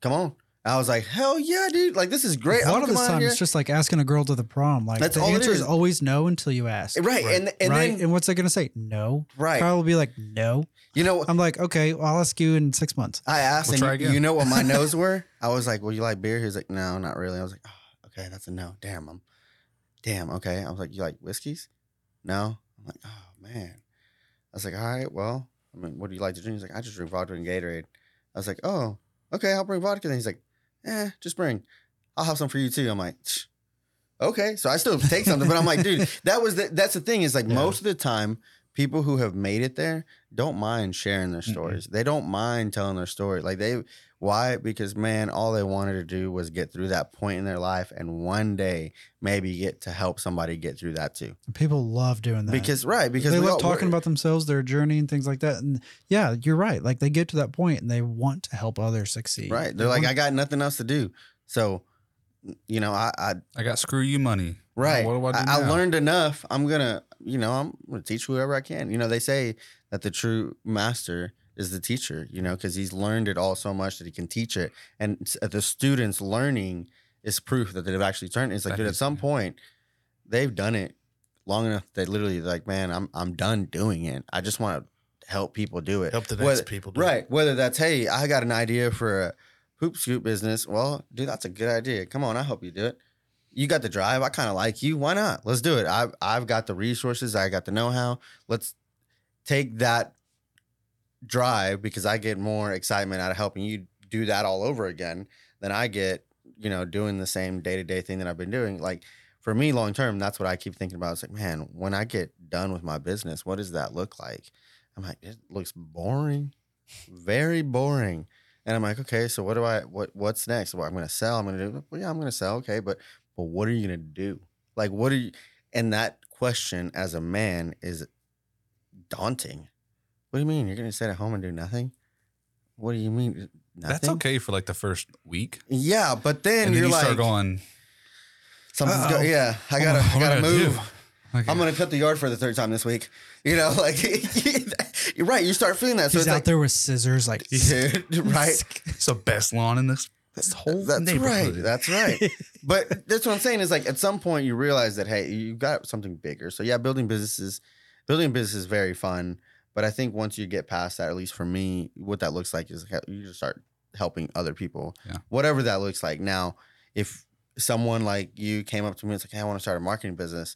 come on. I was like, hell yeah, dude. Like, this is great. A lot of come this time, it's just like asking a girl to the prom. Like That's the all answer is is. always no until you ask. Right. And, and right. then, and what's I gonna say? No. Right. Kyle will be like, no. you know, I'm like, okay, well, I'll ask you in six months. I asked, We'll and you, you know what my no's were? I was like, "Well, you like beer?" He was like, "No, not really." I was like, oh, "Okay, that's a no." Damn, I'm, damn. Okay, I was like, "You like whiskeys?" No. I'm like, "Oh man." I was like, "All right, well, I mean, what do you like to drink?" He's like, "I just drink vodka and Gatorade." I was like, "Oh, okay, I'll bring vodka." Then he's like, "Eh, just bring. I'll have some for you too." I'm like, "Tch, "Okay." So I still take something, but I'm like, dude, that was the, that's the thing is like Yeah. most of the time, people who have made it there don't mind sharing their stories. They don't mind telling their story. Like they why? Because man, all they wanted to do was get through that point in their life and one day maybe get to help somebody get through that too. People love doing that Because right, because they love all- talking about themselves, their journey, and things like that. And yeah, you're right. Like they get to that point and they want to help others succeed. right. They They're like, want- I got nothing else to do. So you know, I, I I got screw you money. Right. What do I do I, I learned enough. I'm gonna, you know, I'm gonna teach whoever I can. You know, they say that the true master is the teacher. You know, because he's learned it all so much that he can teach it, and uh, the students learning is proof that they've actually turned. It's like, dude, at some point, they've done it long enough. They literally like, man, I'm I'm done doing it. I just want to help people do it. Help the next Whether- people do it. right? Whether that's, hey, I got an idea for a hoop scoop business. Well, dude, that's a good idea. Come on, I'll help you do it you got the drive. I kind of like you. Why not? Let's do it. I've I've got the resources. I got the know how. Let's take that drive because I get more excitement out of helping you do that all over again than I get, you know, doing the same day to day thing that I've been doing. Like for me, long term, that's what I keep thinking about. It's like, man, when I get done with my business, what does that look like? I'm like, it looks boring, very boring. And I'm like, okay, so what do I what what's next? Well, I'm gonna sell. I'm gonna do well, yeah, I'm gonna sell, okay, but but what are you gonna do? Like what are you and that question as a man is daunting. What do you mean? You're gonna sit at home and do nothing? What do you mean? Nothing? That's okay for like the first week. Yeah, but then and then you're you like start going. something's Uh-oh. go- oh, yeah, I gotta am I I gotta move. Okay. I'm gonna cut the yard for the third time this week. You know, like you're right. You start feeling that. So He's it's out like, there with scissors, like dude, right? It's the best lawn in this This whole That's right. That's right. but that's what I'm saying is like at some point you realize that hey, you got something bigger. So yeah, building businesses, building a business is very fun. But I think once you get past that, at least for me, what that looks like is you just start helping other people, Yeah. whatever that looks like. Now, if someone like you came up to me and said, "Hey, I want to start a marketing business,"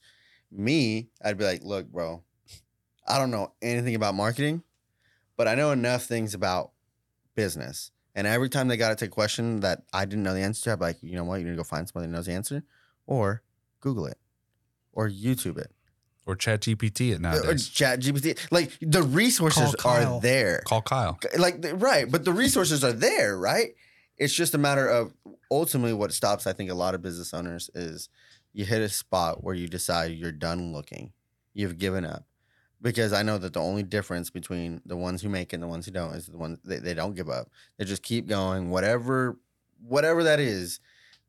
me, I'd be like, "Look, bro, I don't know anything about marketing, but I know enough things about business." And every time they got to take a question that I didn't know the answer to, I'd be like, you know what? You need to go find somebody that knows the answer or Google it or YouTube it Or ChatGPT it or nowadays. ChatGPT. Like the resources are there. Call Kyle. Like, right. But the resources are there, right? It's just a matter of ultimately what stops, I think, a lot of business owners is you hit a spot where you decide you're done looking. You've given up. Because I know that the only difference between the ones who make it and the ones who don't is the ones they, they don't give up. They just keep going, whatever whatever that is,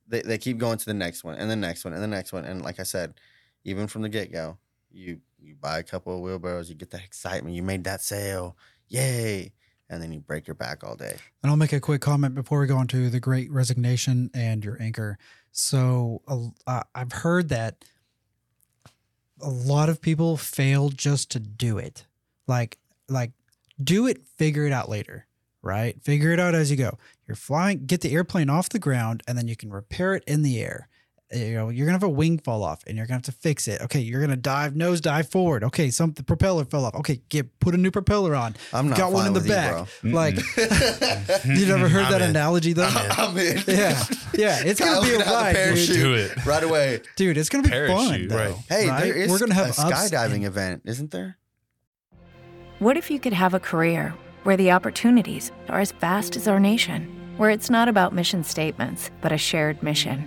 they, they keep going to the next one and the next one and the next one. And like I said, even from the get go, you you buy a couple of wheelbarrows, you get that excitement, you made that sale, yay, and then you break your back all day. And I'll make a quick comment before we go on to the Great Resignation and your anchor. So uh, I've heard that a lot of people fail just to do it. Like, like, do it, figure it out later, right? Figure it out as you go. You're flying, get the airplane off the ground, and then you can repair it in the air. Uh, you know, you're gonna have a wing fall off, and you're gonna have to fix it. Okay, you're gonna dive, nose dive forward. Okay, some the propeller fell off. Okay, get put a new propeller on. I'm not got one in the with you, back. like, you never heard I'm that in. analogy though? I'm in. Yeah, yeah, it's gonna be a gonna have the ride, dude. Do it. right away. Dude, it's gonna be fun. Parachute. Though, Right. Hey, right? there is we're gonna have a skydiving and- event, isn't there? What if you could have a career where the opportunities are as vast as our nation, where it's not about mission statements, but a shared mission?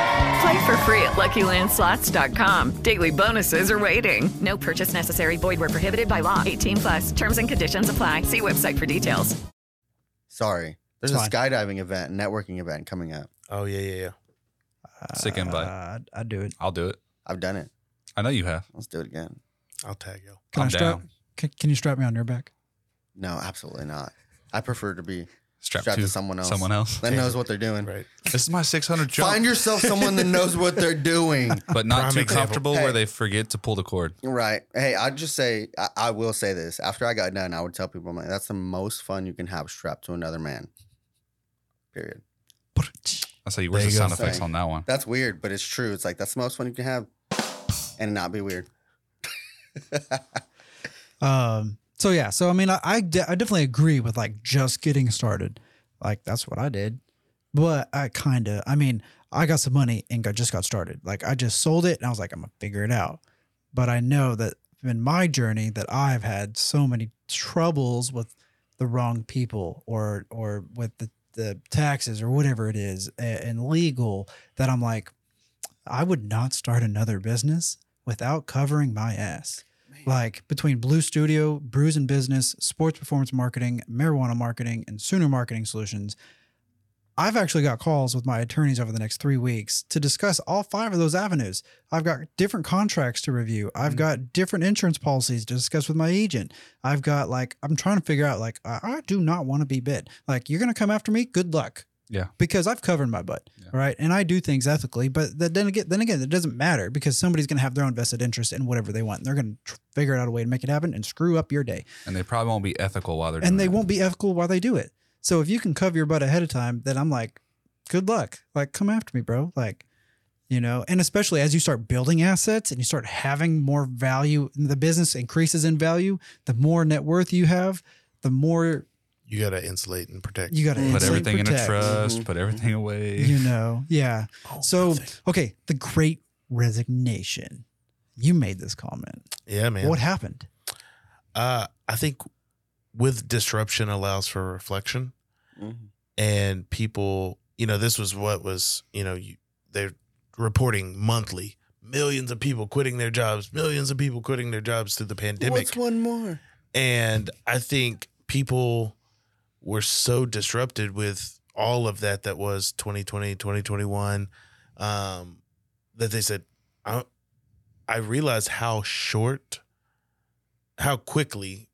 Play for free at LuckyLandSlots.com. Daily bonuses are waiting. No purchase necessary. Void where prohibited by law. 18 plus. Terms and conditions apply. See website for details. Sorry. There's It's a fine. skydiving event, networking event coming up. Oh yeah, yeah, yeah. Sick invite. Uh, I'd, I'd do it. I'll do it. I've done it. I know you have. Let's do it again. I'll tag you. Can I'm I strap? down. Can, can you strap me on your back? No, absolutely not. I prefer to be Strapped, strapped to someone else. Someone else. that knows what they're doing. Right. This is my 600 jump. Find yourself someone that knows what they're doing. but not Prime too example. comfortable Hey. where they forget to pull the cord. Right. Hey, I'd just say, I, I will say this. After I got done, I would tell people, I'm like, that's the most fun you can have strapped to another man. Period. That's how you where's the sound effects Saying. on that one. That's weird, but it's true. It's like, that's the most fun you can have and not be weird. Um. So yeah. So I mean, I I, de- I definitely agree with like just getting started. Like that's what I did. But I kind of. I mean, I got some money and got, just got started. Like I just sold it and I was like, I'm gonna figure it out. But I know that in my journey that I've had so many troubles with the wrong people or or with the the taxes or whatever it is and legal that I'm like, I would not start another business without covering my ass. Like between Blue Studio, Brews and Business, Sports Performance Marketing, Marijuana Marketing, and Sooner Marketing Solutions, I've actually got calls with my attorneys over the next three weeks to discuss all five of those avenues. I've got different contracts to review. I've mm. got different insurance policies to discuss with my agent. I've got like, I'm trying to figure out, like, I, I do not want to be bit. Like, you're going to come after me? Good luck Yeah. because I've covered my butt, right? And I do things ethically, but that, then again, then again, it doesn't matter because somebody's going to have their own vested interest in whatever they want. And they're going to tr- figure out a way to make it happen and screw up your day, And they probably won't be ethical while they're doing and they it. won't be ethical while they do it. So if you can cover your butt ahead of time, then I'm like, good luck. Like, come after me, bro. Like, you know, and especially as you start building assets and you start having more value, the business increases in value, the more net worth you have, the more You got to insulate and protect. You got to Put everything in a trust. Mhm. Put everything away. You know, yeah. Oh, So nothing. okay, the Great Resignation. You made this comment. yeah, man. What happened? Uh, I think with disruption allows for reflection, Mhm. and people, you know, this was what was, you know, you, they're reporting monthly millions of people quitting their jobs, millions of people quitting their jobs through the pandemic. What's one more? And I think people were so disrupted with all of that that was 2020, 2021, um, that they said, I, I realized how short, how quickly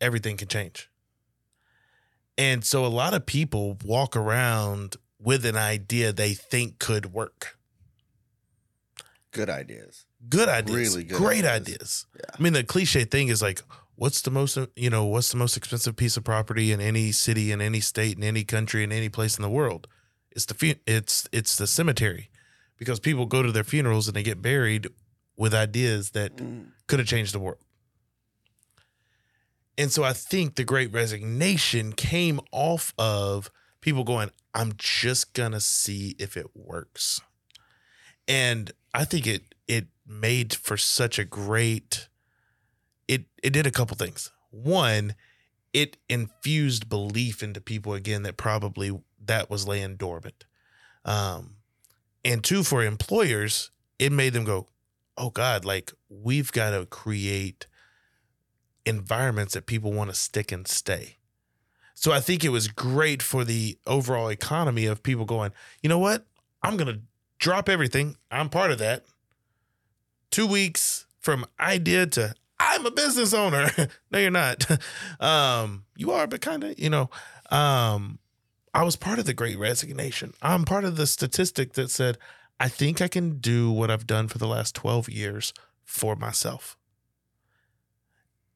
everything can change. And so a lot of people walk around with an idea they think could work. Good ideas. Good ideas. Really good Great ideas. ideas. Yeah. I mean, the cliche thing is like, what's the most, you know, what's the most expensive piece of property in any city, in any state, in any country, in any place in the world? It's the it's it's the cemetery, because people go to their funerals and they get buried with ideas that Mm. could have changed the world. And so I think the great resignation came off of people going, I'm just gonna see if it works. And I think it it made for such a great it it did a couple things. One, it infused belief into people again that probably that was laying dormant. Um and two for employers, it made them go, "Oh god, like we've got to create environments that people want to stick and stay." So I think it was great for the overall economy of people going, "You know what? I'm to drop everything. I'm part of that." 2 weeks from idea to I'm a business owner. no, you're not. Um, you are, but kind of, you know. Um, I was part of the great resignation. I'm part of the statistic that said, I think I can do what I've done for the last 12 years for myself.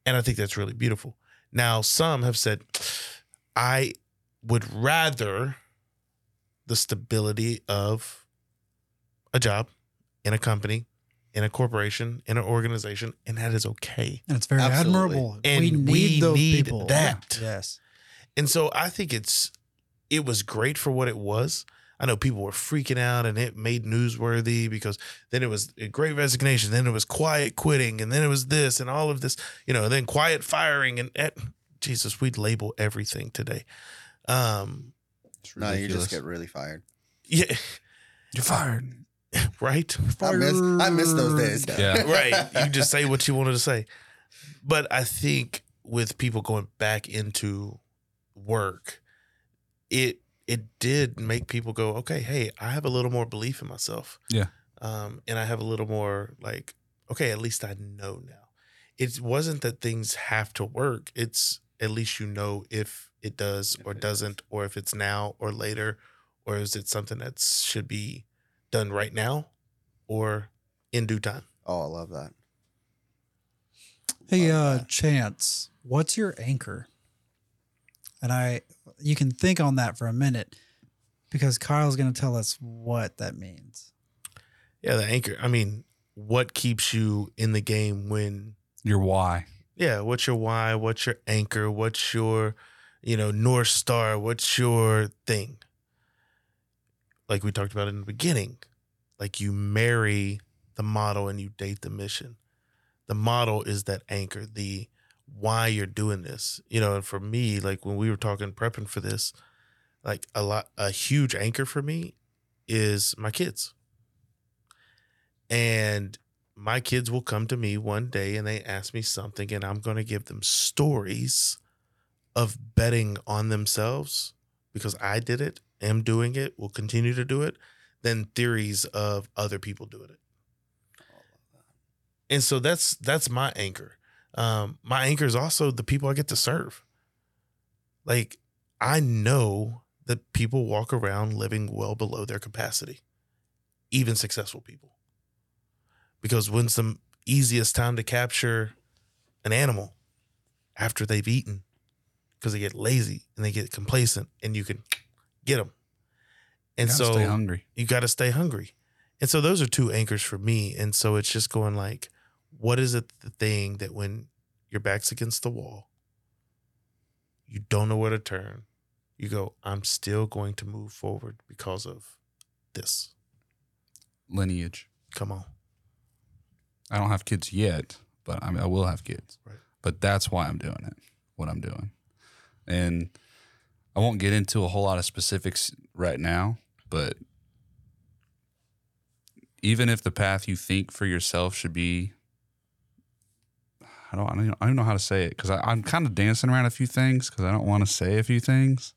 And I think that's really beautiful. Now, some have said, I would rather the stability of a job in a company, in a corporation, in an organization, and that is okay. And it's very Absolutely. admirable. And we need we those need people. that. Yes. And so I think it's it was great for what it was. I know people were freaking out and it made newsworthy because then it was a great resignation, then it was quiet quitting, and then it was this and all of this, you know, and then quiet firing and eh, Jesus, we'd label everything today. Um It's No, you just get really fired. yeah, You're fired. right? I miss I miss those days. Yeah. right. You just say what you wanted to say. But I think with people going back into work, it it did make people go, okay, hey, I have a little more belief in myself. Yeah. Um, and I have a little more like, okay, at least I know now. It wasn't that things have to work. It's at least you know if it does If or it doesn't, or if it's now or later, or is it something that should be done right now or in due time. Oh, I love that. Hey, uh, that. Chance, what's your anchor? And I, you can think on that for a minute because Kyle's going to tell us what that means. Yeah, the anchor. I mean, what keeps you in the game when Your why. yeah, what's your why? What's your anchor? What's your, you know, North Star? What's your thing? Like we talked about in the beginning, like you marry the model and you date the mission. The model is that anchor, the why you're doing this. You know, and for me, like when we were talking prepping for this, like a lot a huge anchor for me is my kids. And my kids will come to me one day and they ask me something, and I'm going to give them stories of betting on themselves because I did it, am doing it, will continue to do it, than theories of other people doing it. And so that's that's my anchor. Um, my anchor is also the people I get to serve. Like I know that people walk around living well below their capacity, even successful people because when's the easiest time to capture an animal after they've eaten because they get lazy and they get complacent and you can get them and so stay hungry. you got to stay hungry and so those are two anchors for me and so it's just going like what is it the thing that when your back's against the wall you don't know where to turn. You go, I'm still going to move forward because of this. Lineage. Come on. I don't have kids yet, but I, mean, I will have kids. Right. But that's why I'm doing it, what I'm doing. And I won't get into a whole lot of specifics right now, but even if the path you think for yourself should be, I don't, I don't, I don't know how to say it because I'm kind of dancing around a few things because I don't want to say a few things,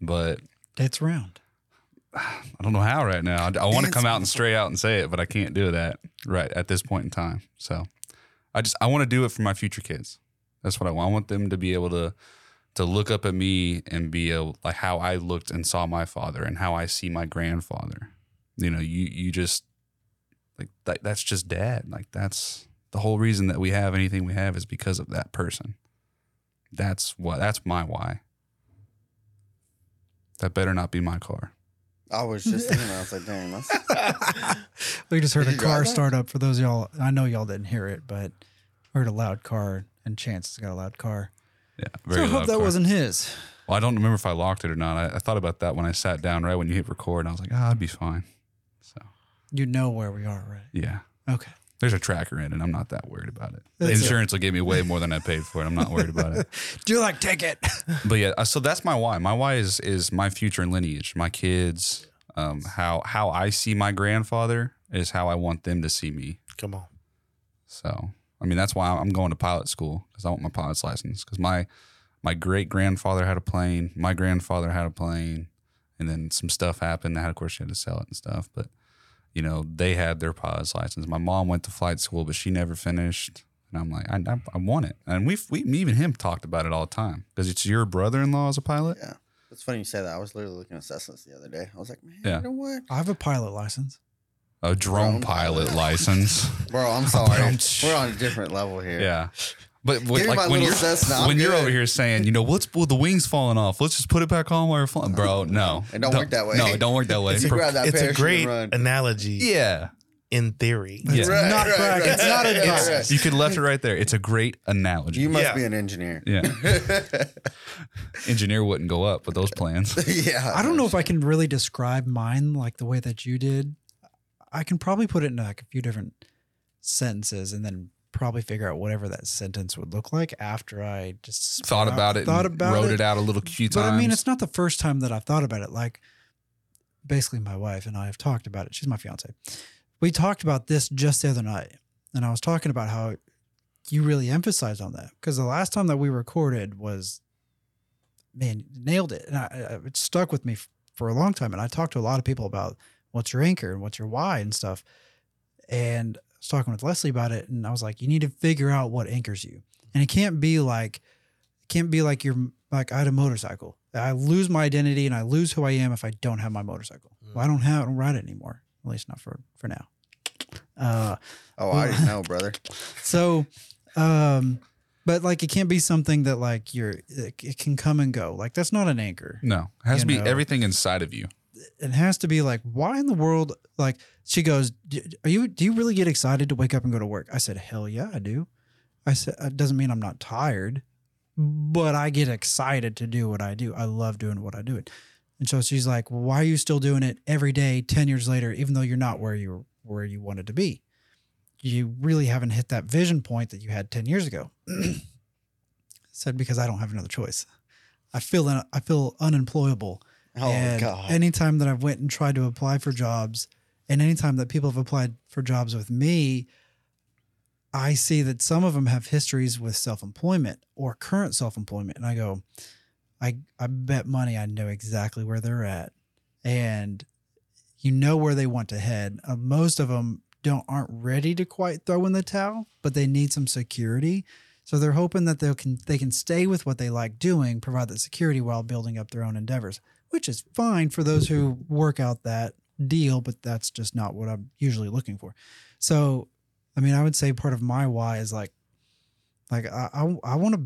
but Dance around. I don't know how right now. I, I want to come out and straight out and say it, but I can't do that right at this point in time. So I just I want to do it for my future kids. That's what I want. I want them to be able to to look up at me and be able like how I looked and saw my father and how I see my grandfather. You know, you you just like that, that's just dad. Like that's the whole reason that we have anything we have is because of that person. That's what that's my why. That better not be my car. I was just thinking. I was like, dang, that's We just heard Did a car that? start up. For those of y'all, I know y'all didn't hear it, but heard a loud car, and Chance has got a loud car. Yeah, So I hope that car. wasn't his. Well, I don't remember if I locked it or not. I, I thought about that when I sat down right when you hit record, and I was like, ah, I'd be fine. So you know where we are, right? Yeah. Okay. There's a tracker in it. I'm not that worried about it. The That's it. insurance will give me way more than I paid for it. I'm not worried about it. Do you like take it? But yeah, uh, so that's my why. My why is is my future and lineage, my kids, um, how how I see my grandfather is how I want them to see me. Come on. So I mean, that's why I'm going to pilot school because I want my pilot's license. Because my my great grandfather had a plane, my grandfather had a plane, and then some stuff happened. And of course, she had to sell it and stuff. But you know, they had their pilot's license. My mom went to flight school, but she never finished. And I'm like, I, I, I want it. And we've we me and him talked about it all the time because it's your brother-in-law as a pilot. Yeah. It's funny you say that. I was literally looking at Cessna's the other day. I was like, man, Yeah. you know what? I have a pilot license. A drone pilot license. Bro, I'm sorry. We're on a different level here. Yeah. But Give when, me like my when little you're Cessna, I'm when you're good. over here saying, you know, what's well, the wings falling off? Let's just put it back on while we're flying, bro. No, It don't work that way. No, it don't work that way. It's a, Pro- grab that it's a parachute great and run. analogy yeah, in theory. yeah. Right, not right, right. It's not Right, advice. right. You could left it right there. It's a great analogy. You must Yeah. be an engineer. yeah, engineer wouldn't go up with those plans. yeah. I don't know if I can really describe mine like the way that you did. I can probably put it in like a few different sentences and then probably figure out whatever that sentence would look like after I just Thought about it, thought about wrote it. out a little few But times. I mean, it's not the first time that I've thought about it. Like, basically, my wife and I have talked about it. She's my fiance. We talked about this just the other night, and I was talking about how you really emphasized on that because the last time that we recorded was, man, nailed it, and I, it stuck with me for a long time. And I talked to a lot of people about what's your anchor and what's your why and stuff. And I was talking with Leslie about it, and I was like, you need to figure out what anchors you, and it can't be like it can't be like you're like I had a motorcycle. I lose my identity and I lose who I am if I don't have my motorcycle. Well, I don't have I don't ride it anymore. At least not for for now. Uh, Oh, I already know, brother. so, um, but like it can't be something that like you're it, it can come and go. Like that's not an anchor. no, it has to be know. everything inside of you. It has to be like why in the world? Like she goes, are you? Do you really get excited to wake up and go to work? I said, hell yeah, I do. I said it doesn't mean I'm not tired, but I get excited to do what I do. I love doing what I do. It. And so she's like, why are you still doing it every day, ten years later, even though you're not where you where you wanted to be? You really haven't hit that vision point that you had ten years ago. said because I don't have another choice. I feel I feel unemployable. Oh, and God. anytime that I've went and tried to apply for jobs, and anytime that people have applied for jobs with me, I see that some of them have histories with self-employment or current self-employment, and I go, I I bet money I know exactly where they're at, and you know where they want to head. Uh, most of them don't aren't ready to quite throw in the towel, but they need some security. So they're hoping that they can they can stay with what they like doing, provide that security while building up their own endeavors, which is fine for those who work out that deal, but that's just not what I'm usually looking for. So, I mean, I would say part of my why is like, like I I, I want to,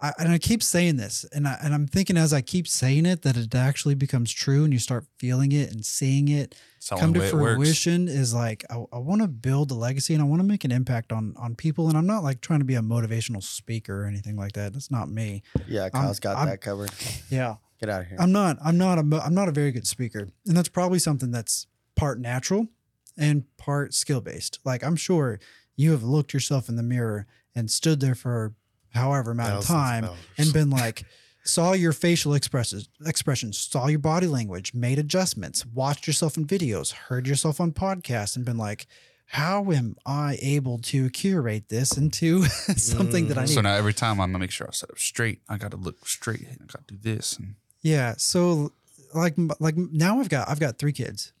I, and I keep saying this, and I and I'm thinking as I keep saying it that it actually becomes true, and you start feeling it and seeing it It's come to way works. fruition. Is like I, I want to build a legacy, and I want to make an impact on on people. And I'm not like trying to be a motivational speaker or anything like that. That's not me. Yeah, I'm- Kyle's got I'm- that covered. Yeah. Get out of here. I'm not. I'm not a. mo- I'm not a very good speaker, and that's probably something that's part natural and part skill based. Like I'm sure you have looked yourself in the mirror and stood there for however amount Thousands of of time hours. and been like, saw your facial expresses expressions, saw your body language, made adjustments, watched yourself in videos, heard yourself on podcasts, and been like. How am I able to curate this into something that I mm-hmm. need? So now every time I'm gonna make sure I set up straight. I got to look straight. I got to do this. And Yeah. So like like now I've got I've got three kids.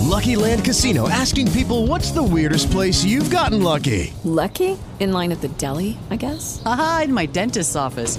Lucky Land Casino asking people what's the weirdest place you've gotten lucky? Lucky? In line at the deli, I guess? Aha, in my dentist's office.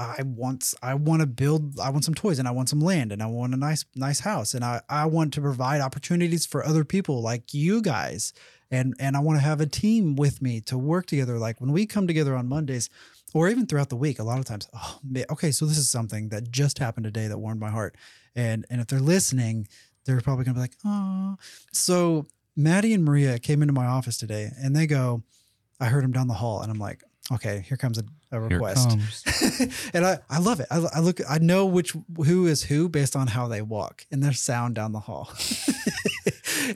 I want I want to build I want some toys and I want some land and I want a nice nice house and I I want to provide opportunities for other people like you guys. And and I want to have a team with me to work together. Like when we come together on Mondays or even throughout the week a lot of times oh man, okay so this is something that just happened today that warmed my heart. And and if they're listening they're probably going to be like oh so Maddie and Maria came into my office today and they go I heard them down the hall and I'm like okay here comes a, a Here request and I, I love it. I, I look, I know which who is who based on how they walk and their sound down the hall.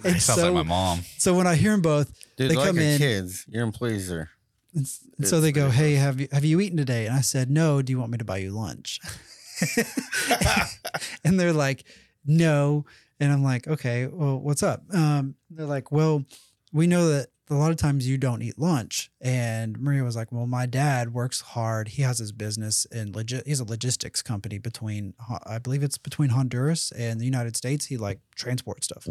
and sounds like my mom. So when I hear them both, Dude, they like come your in. kids. Your employees are. And so they go, "Hey, have you have you eaten today?" And I said, "No. Do you want me to buy you lunch?" and they're like, "No." And I'm like, "Okay, well, what's up?" Um, they're like, "Well, we know that a lot of times you don't eat lunch." And Maria was like, "Well, my dad works hard. He has his business and legit. He's a logistics company between, I believe it's between Honduras and the United States. He like transports stuff,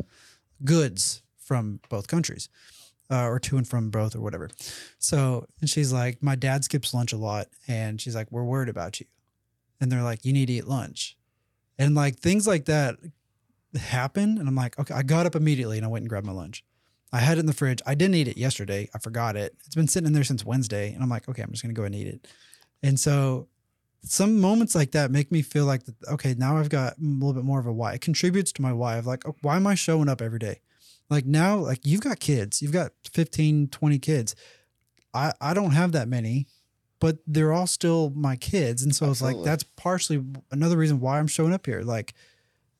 goods from both countries." uh, or to and from both or whatever. So, and she's like, my dad skips lunch a lot. And she's like, we're worried about you. And they're like, you need to eat lunch. And like things like that happen. And I'm like, okay, I got up immediately and I went and grabbed my lunch. I had it in the fridge. I didn't eat it yesterday. I forgot it. It's been sitting in there since Wednesday. And I'm like, okay, I'm just going to go and eat it. And so some moments like that make me feel like, okay, now I've got a little bit more of a why. It contributes to my why of like, oh, why am I showing up every day? Like now, like you've got kids, you've got 15, 20 kids. I, I don't have that many, but they're all still my kids. And so it's like, that's partially another reason why I'm showing up here. Like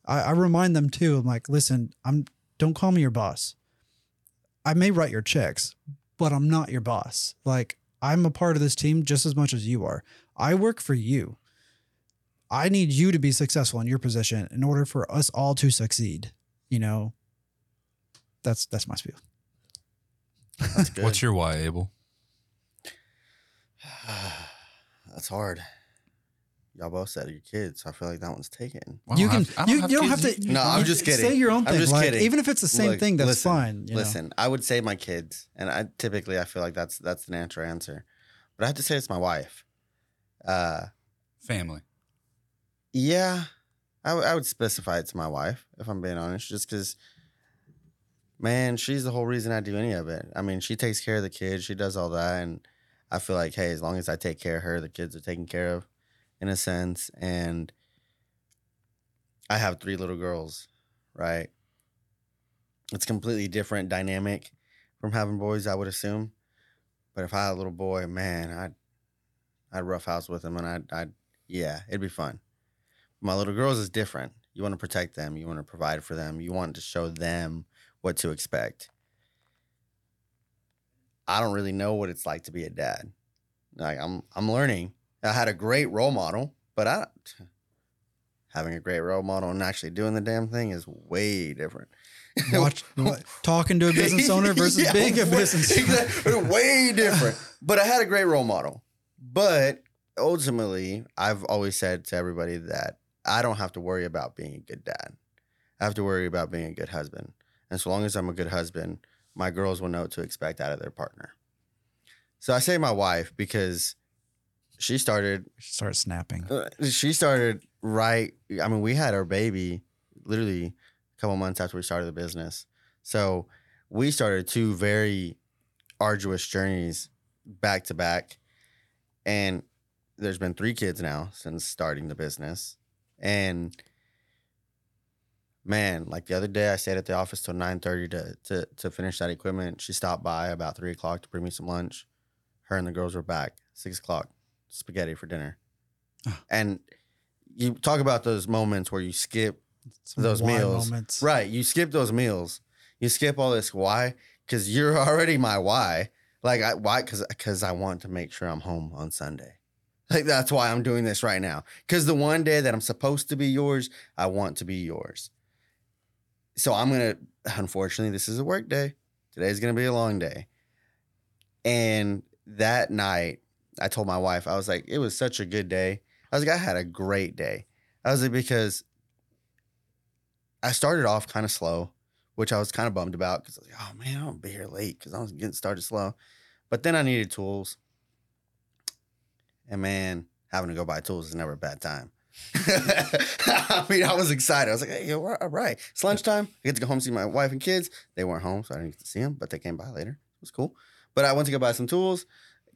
I, I remind them too. I'm like, listen, I'm, don't call me your boss. I may write your checks, but I'm not your boss. Like I'm a part of this team just as much as you are. I work for you. I need you to be successful in your position in order for us all to succeed. You know, that's that's my spiel. That's good. What's your why, Abel? That's hard. Y'all both said your kids. So I feel like that one's taken. I you can have- you, don't you don't have to. No, I'm just kidding. Say your own thing. I'm thing. just like, kidding. Even if it's the same Look, thing, that's listen, fine. You know? listen, I would say my kids, and I typically I feel like that's that's the natural answer, but I have to say it's my wife. Uh, Family. yeah, I, w- I would specify it to my wife if I'm being honest, just because. Man, she's the whole reason I do any of it. I mean, she takes care of the kids, she does all that, and I feel like, hey, as long as I take care of her, the kids are taken care of, in a sense. And I have three little girls, right? It's completely different dynamic from having boys, I would assume. But if I had a little boy, man, I'd I'd roughhouse with him, and I'd, I'd yeah, it'd be fun. My little girls is different. You want to protect them, you want to provide for them, you want to show them what to expect. I don't really know what it's like to be a dad. Like I'm I'm learning. I had a great role model, but I having a great role model and actually doing the damn thing is way different. Watch what, talking to a business owner versus Yeah, being a business exactly, way different. But I had a great role model. But ultimately, I've always said to everybody that I don't have to worry about being a good dad. I have to worry about being a good husband. And so long as I'm a good husband, my girls will know what to expect out of their partner. So I say my wife because she started start snapping. uh, she started right. I mean, we had our baby literally a couple months after we started the business. So we started two very arduous journeys back to back. And there's been three kids now since starting the business. And man, like the other day I stayed at the office till 9:30 to to to finish that equipment. She stopped by about three o'clock to bring me some lunch. Her and the girls were back. Six o'clock, spaghetti for dinner. Ah. and you talk about those moments where you skip Some those meals. moments. Right. You skip those meals. You skip all this why? Because you're already my why. Like I why? Because because I want to make sure I'm home on Sunday. Like that's why I'm doing this right now. Because the one day that I'm supposed to be yours, I want to be yours. So I'm gonna. Unfortunately, this is a work day. Today's gonna be a long day. And that night, I told my wife, I was like, it was such a good day. I was like, I had a great day. I was like, because I started off kind of slow, which I was kind of bummed about because I was like, oh man, I'm gonna be here late because I was getting started slow. But then I needed tools. And man, having to go buy tools is never a bad time. I mean, I was excited. I was like, hey, yo, all right. It's lunchtime. I get to go home and see my wife and kids. They weren't home, so I didn't get to see them, but they came by later. It was cool. But I went to go buy some tools,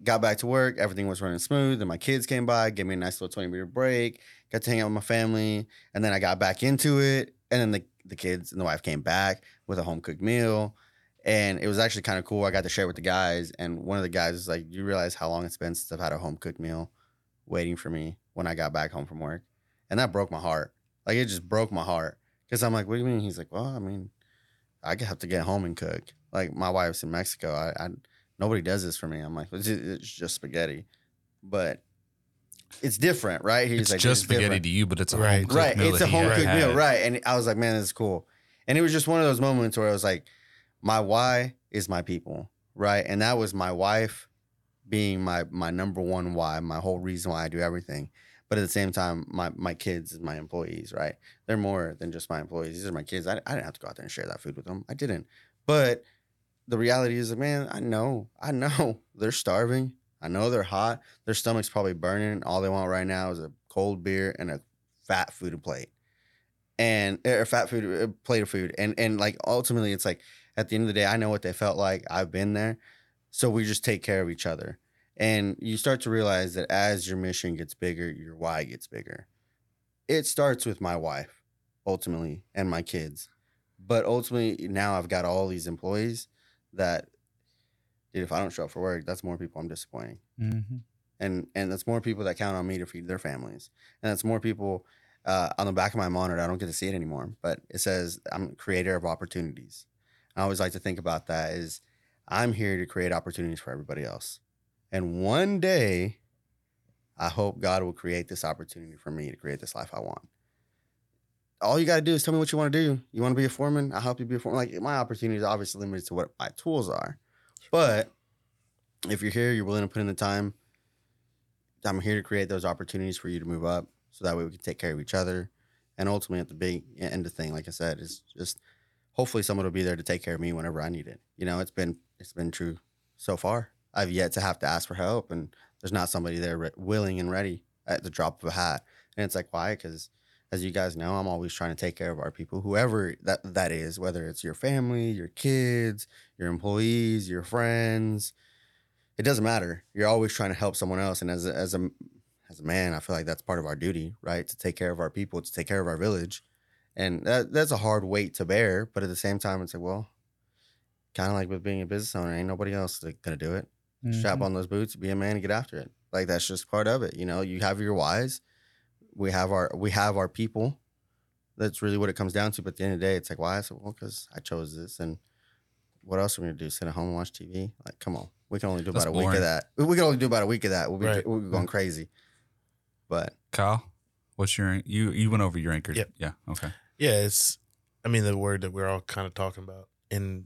got back to work. Everything was running smooth. And my kids came by, gave me a nice little 20 minute break, got to hang out with my family. And then I got back into it. And then the, the kids and the wife came back with a home cooked meal. And it was actually kind of cool. I got to share it with the guys. And one of the guys was like, You realize how long it's been since I've had a home cooked meal waiting for me when I got back home from work? And that broke my heart. Like, it just broke my heart. Cause I'm like, What do you mean? He's like, Well, I mean, I have to get home and cook. Like, my wife's in Mexico. I, I nobody does this for me. I'm like, It's just, it's just spaghetti. But it's different, right? He's It's like, just spaghetti different. to you, but it's a Right. home cooked Right. meal It's a home cooked meal. Right. And I was like, man, this is cool. And it was just one of those moments where I was like, my why is my people. Right. And that was my wife being my my number one why, my whole reason why I do everything. But at the same time, my my kids and my employees, right? They're more than just my employees. These are my kids. I, I didn't have to go out there and share that food with them. I didn't. But the reality is, man, I know, I know they're starving. I know they're hot. Their stomach's probably burning. All they want right now is a cold beer and a fat food plate, and er, or fat food a plate of food. And and like ultimately, it's like at the end of the day, I know what they felt like. I've been there, so we just take care of each other. And you start to realize that as your mission gets bigger, your why gets bigger. It starts with my wife, ultimately, and my kids. But ultimately, now I've got all these employees that, dude, if I don't show up for work, that's more people I'm disappointing. Mm-hmm. and and that's more people that count on me to feed their families. And that's more people uh, on the back of my monitor i don't get to see it anymore but it says i'm creator of opportunities. I always like to think about that is i'm here to create opportunities for everybody else. And one day i hope god will create this opportunity for me to create this life i want all you got to do is tell me what you want to do you want to be a foreman i'll help you be a foreman like my opportunity is obviously limited to what my tools are but if you're here, you're willing to put in the time. I'm here to create those opportunities for you to move up, so that way we can take care of each other. And ultimately, at the big end of thing, like I said, is just hopefully someone will be there to take care of me whenever I need it. You know, it's been it's been true so far. I've yet to have to ask for help, and there's not somebody there re- willing and ready at the drop of a hat. And it's like, why? Because as you guys know, I'm always trying to take care of our people, whoever that that is, whether it's your family, your kids, your employees, your friends. It doesn't matter. You're always trying to help someone else, and as a, as a as a man, I feel like that's part of our duty, right? To take care of our people, to take care of our village, and that that's a hard weight to bear. But at the same time, it's like, well, kind of like with being a business owner, ain't nobody else gonna do it. Strap Mhm. on those boots, be a man, and get after it. Like that's just part of it. You know, you have your whys. We have our we have our people. That's really what it comes down to. But at the end of the day, it's like, why? I said, well, because I chose this, and what else are we gonna do? Sit at home and watch TV? Like, come on, we can only do That's about a week of that. We can only do about a week of that. We'll be Right. we'll be going crazy. But Kyle, what's your you you went over your anchor? Yep. Yeah. Okay. Yeah, it's. I mean, the word that we're all kind of talking about, and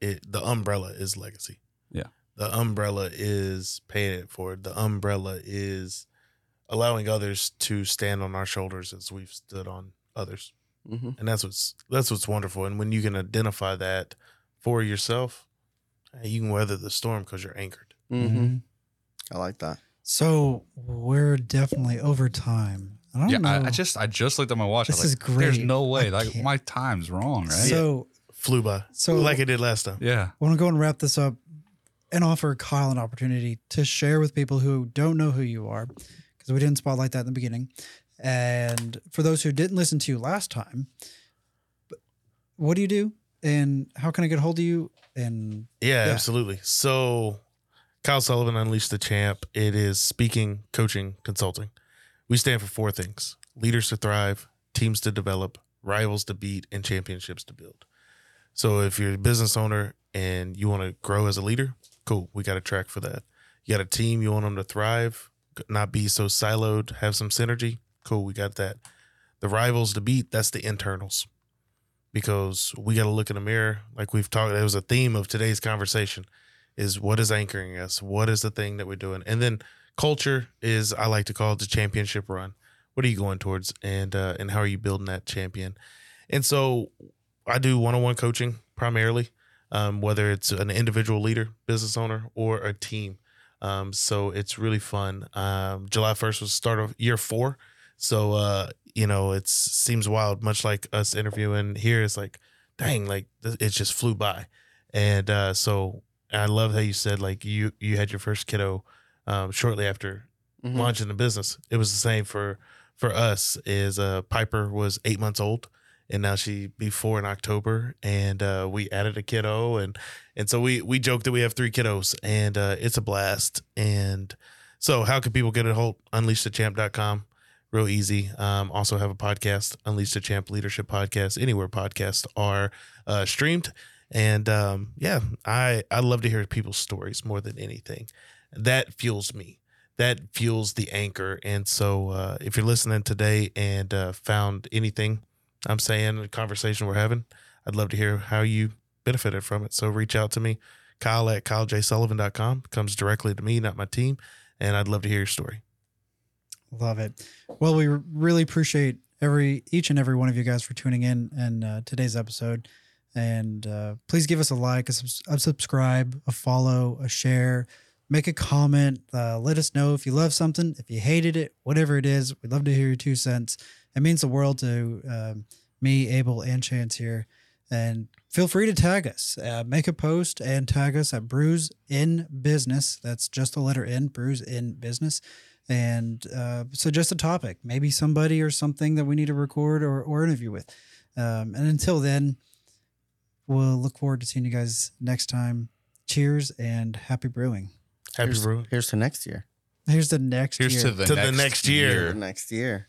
it the umbrella is legacy. Yeah. The umbrella is paying it forward. The umbrella is allowing others to stand on our shoulders as we've stood on others. Mhm. And that's what's that's what's wonderful. And when you can identify that for yourself, you can weather the storm because you're anchored. Mm-hmm. I like that. So we're definitely over time. I don't Yeah, know. I, I just I just looked at my watch. I This was is like, There's no way. I Like can't- my time's wrong, right? So Flew by. So- like it did last time. yeah. I want to go and wrap this up and offer Kyle an opportunity to share with people who don't know who you are, because we didn't spotlight that in the beginning. And for those who didn't listen to you last time, what do you do? And how can I get a hold of you? And Yeah, Yeah. absolutely. So, Kyle Sullivan, Unleash the Champ. It is speaking, coaching, consulting. We stand for four things leaders to thrive, teams to develop, rivals to beat, and championships to build. So, if you're a business owner and you want to grow as a leader, cool. We got a track for that. You got a team, you want them to thrive, not be so siloed, have some synergy, cool. We got that. The rivals to beat, that's the internals. Because we got to look in the mirror like we've talked it was a theme of today's conversation is what is anchoring us? What is the thing that we're doing? And then culture is i like to call it the championship run. What are you going towards? And uh, and how are you building that champion? And so i do one-on-one coaching primarily um, whether it's an individual leader business owner or a team um, so it's really fun um, july 1st was start of year four so uh, you know, it seems wild, much like us interviewing here. It's like, dang, like it just flew by. And uh, so I love how you said like you you had your first kiddo um, shortly after Mhm. launching the business. It was the same for for us. Is uh, Piper was eight months old, and now she be four in October, and uh, we added a kiddo, and and so we we joke that we have three kiddos, and uh, it's a blast. And so, how can people get a hold? Unleashthechamp.com real easy. Um, also have a podcast, Unleash the Champ Leadership Podcast, anywhere podcasts are uh, streamed. And um, yeah, I I love to hear people's stories more than anything. That fuels me. That fuels the anchor. And so uh, if you're listening today and uh, found anything I'm saying, the conversation we're having, I'd love to hear how you benefited from it. So reach out to me, Kyle at KyleJSullivan.com. Comes directly to me, not my team. And I'd love to hear your story. Love it. Well, we really appreciate every each and every one of you guys for tuning in and uh, today's episode. And uh, please give us a like, a, subs- a subscribe, a follow, a share, make a comment. Uh, let us know if you love something, if you hated it, whatever it is. We'd love to hear your two cents. It means the world to um, me, Abel, and Chance here. And feel free to tag us. Uh, make a post and tag us at Brews in Business. That's just the letter N, Brews in Business and uh, suggest a topic, maybe somebody or something that we need to record or, or interview with. Um, and until then, we'll look forward to seeing you guys next time. Cheers and happy brewing. Happy here's, brewing. Here's to next year. Here's the next Here's year. to the To next the next year. Next year.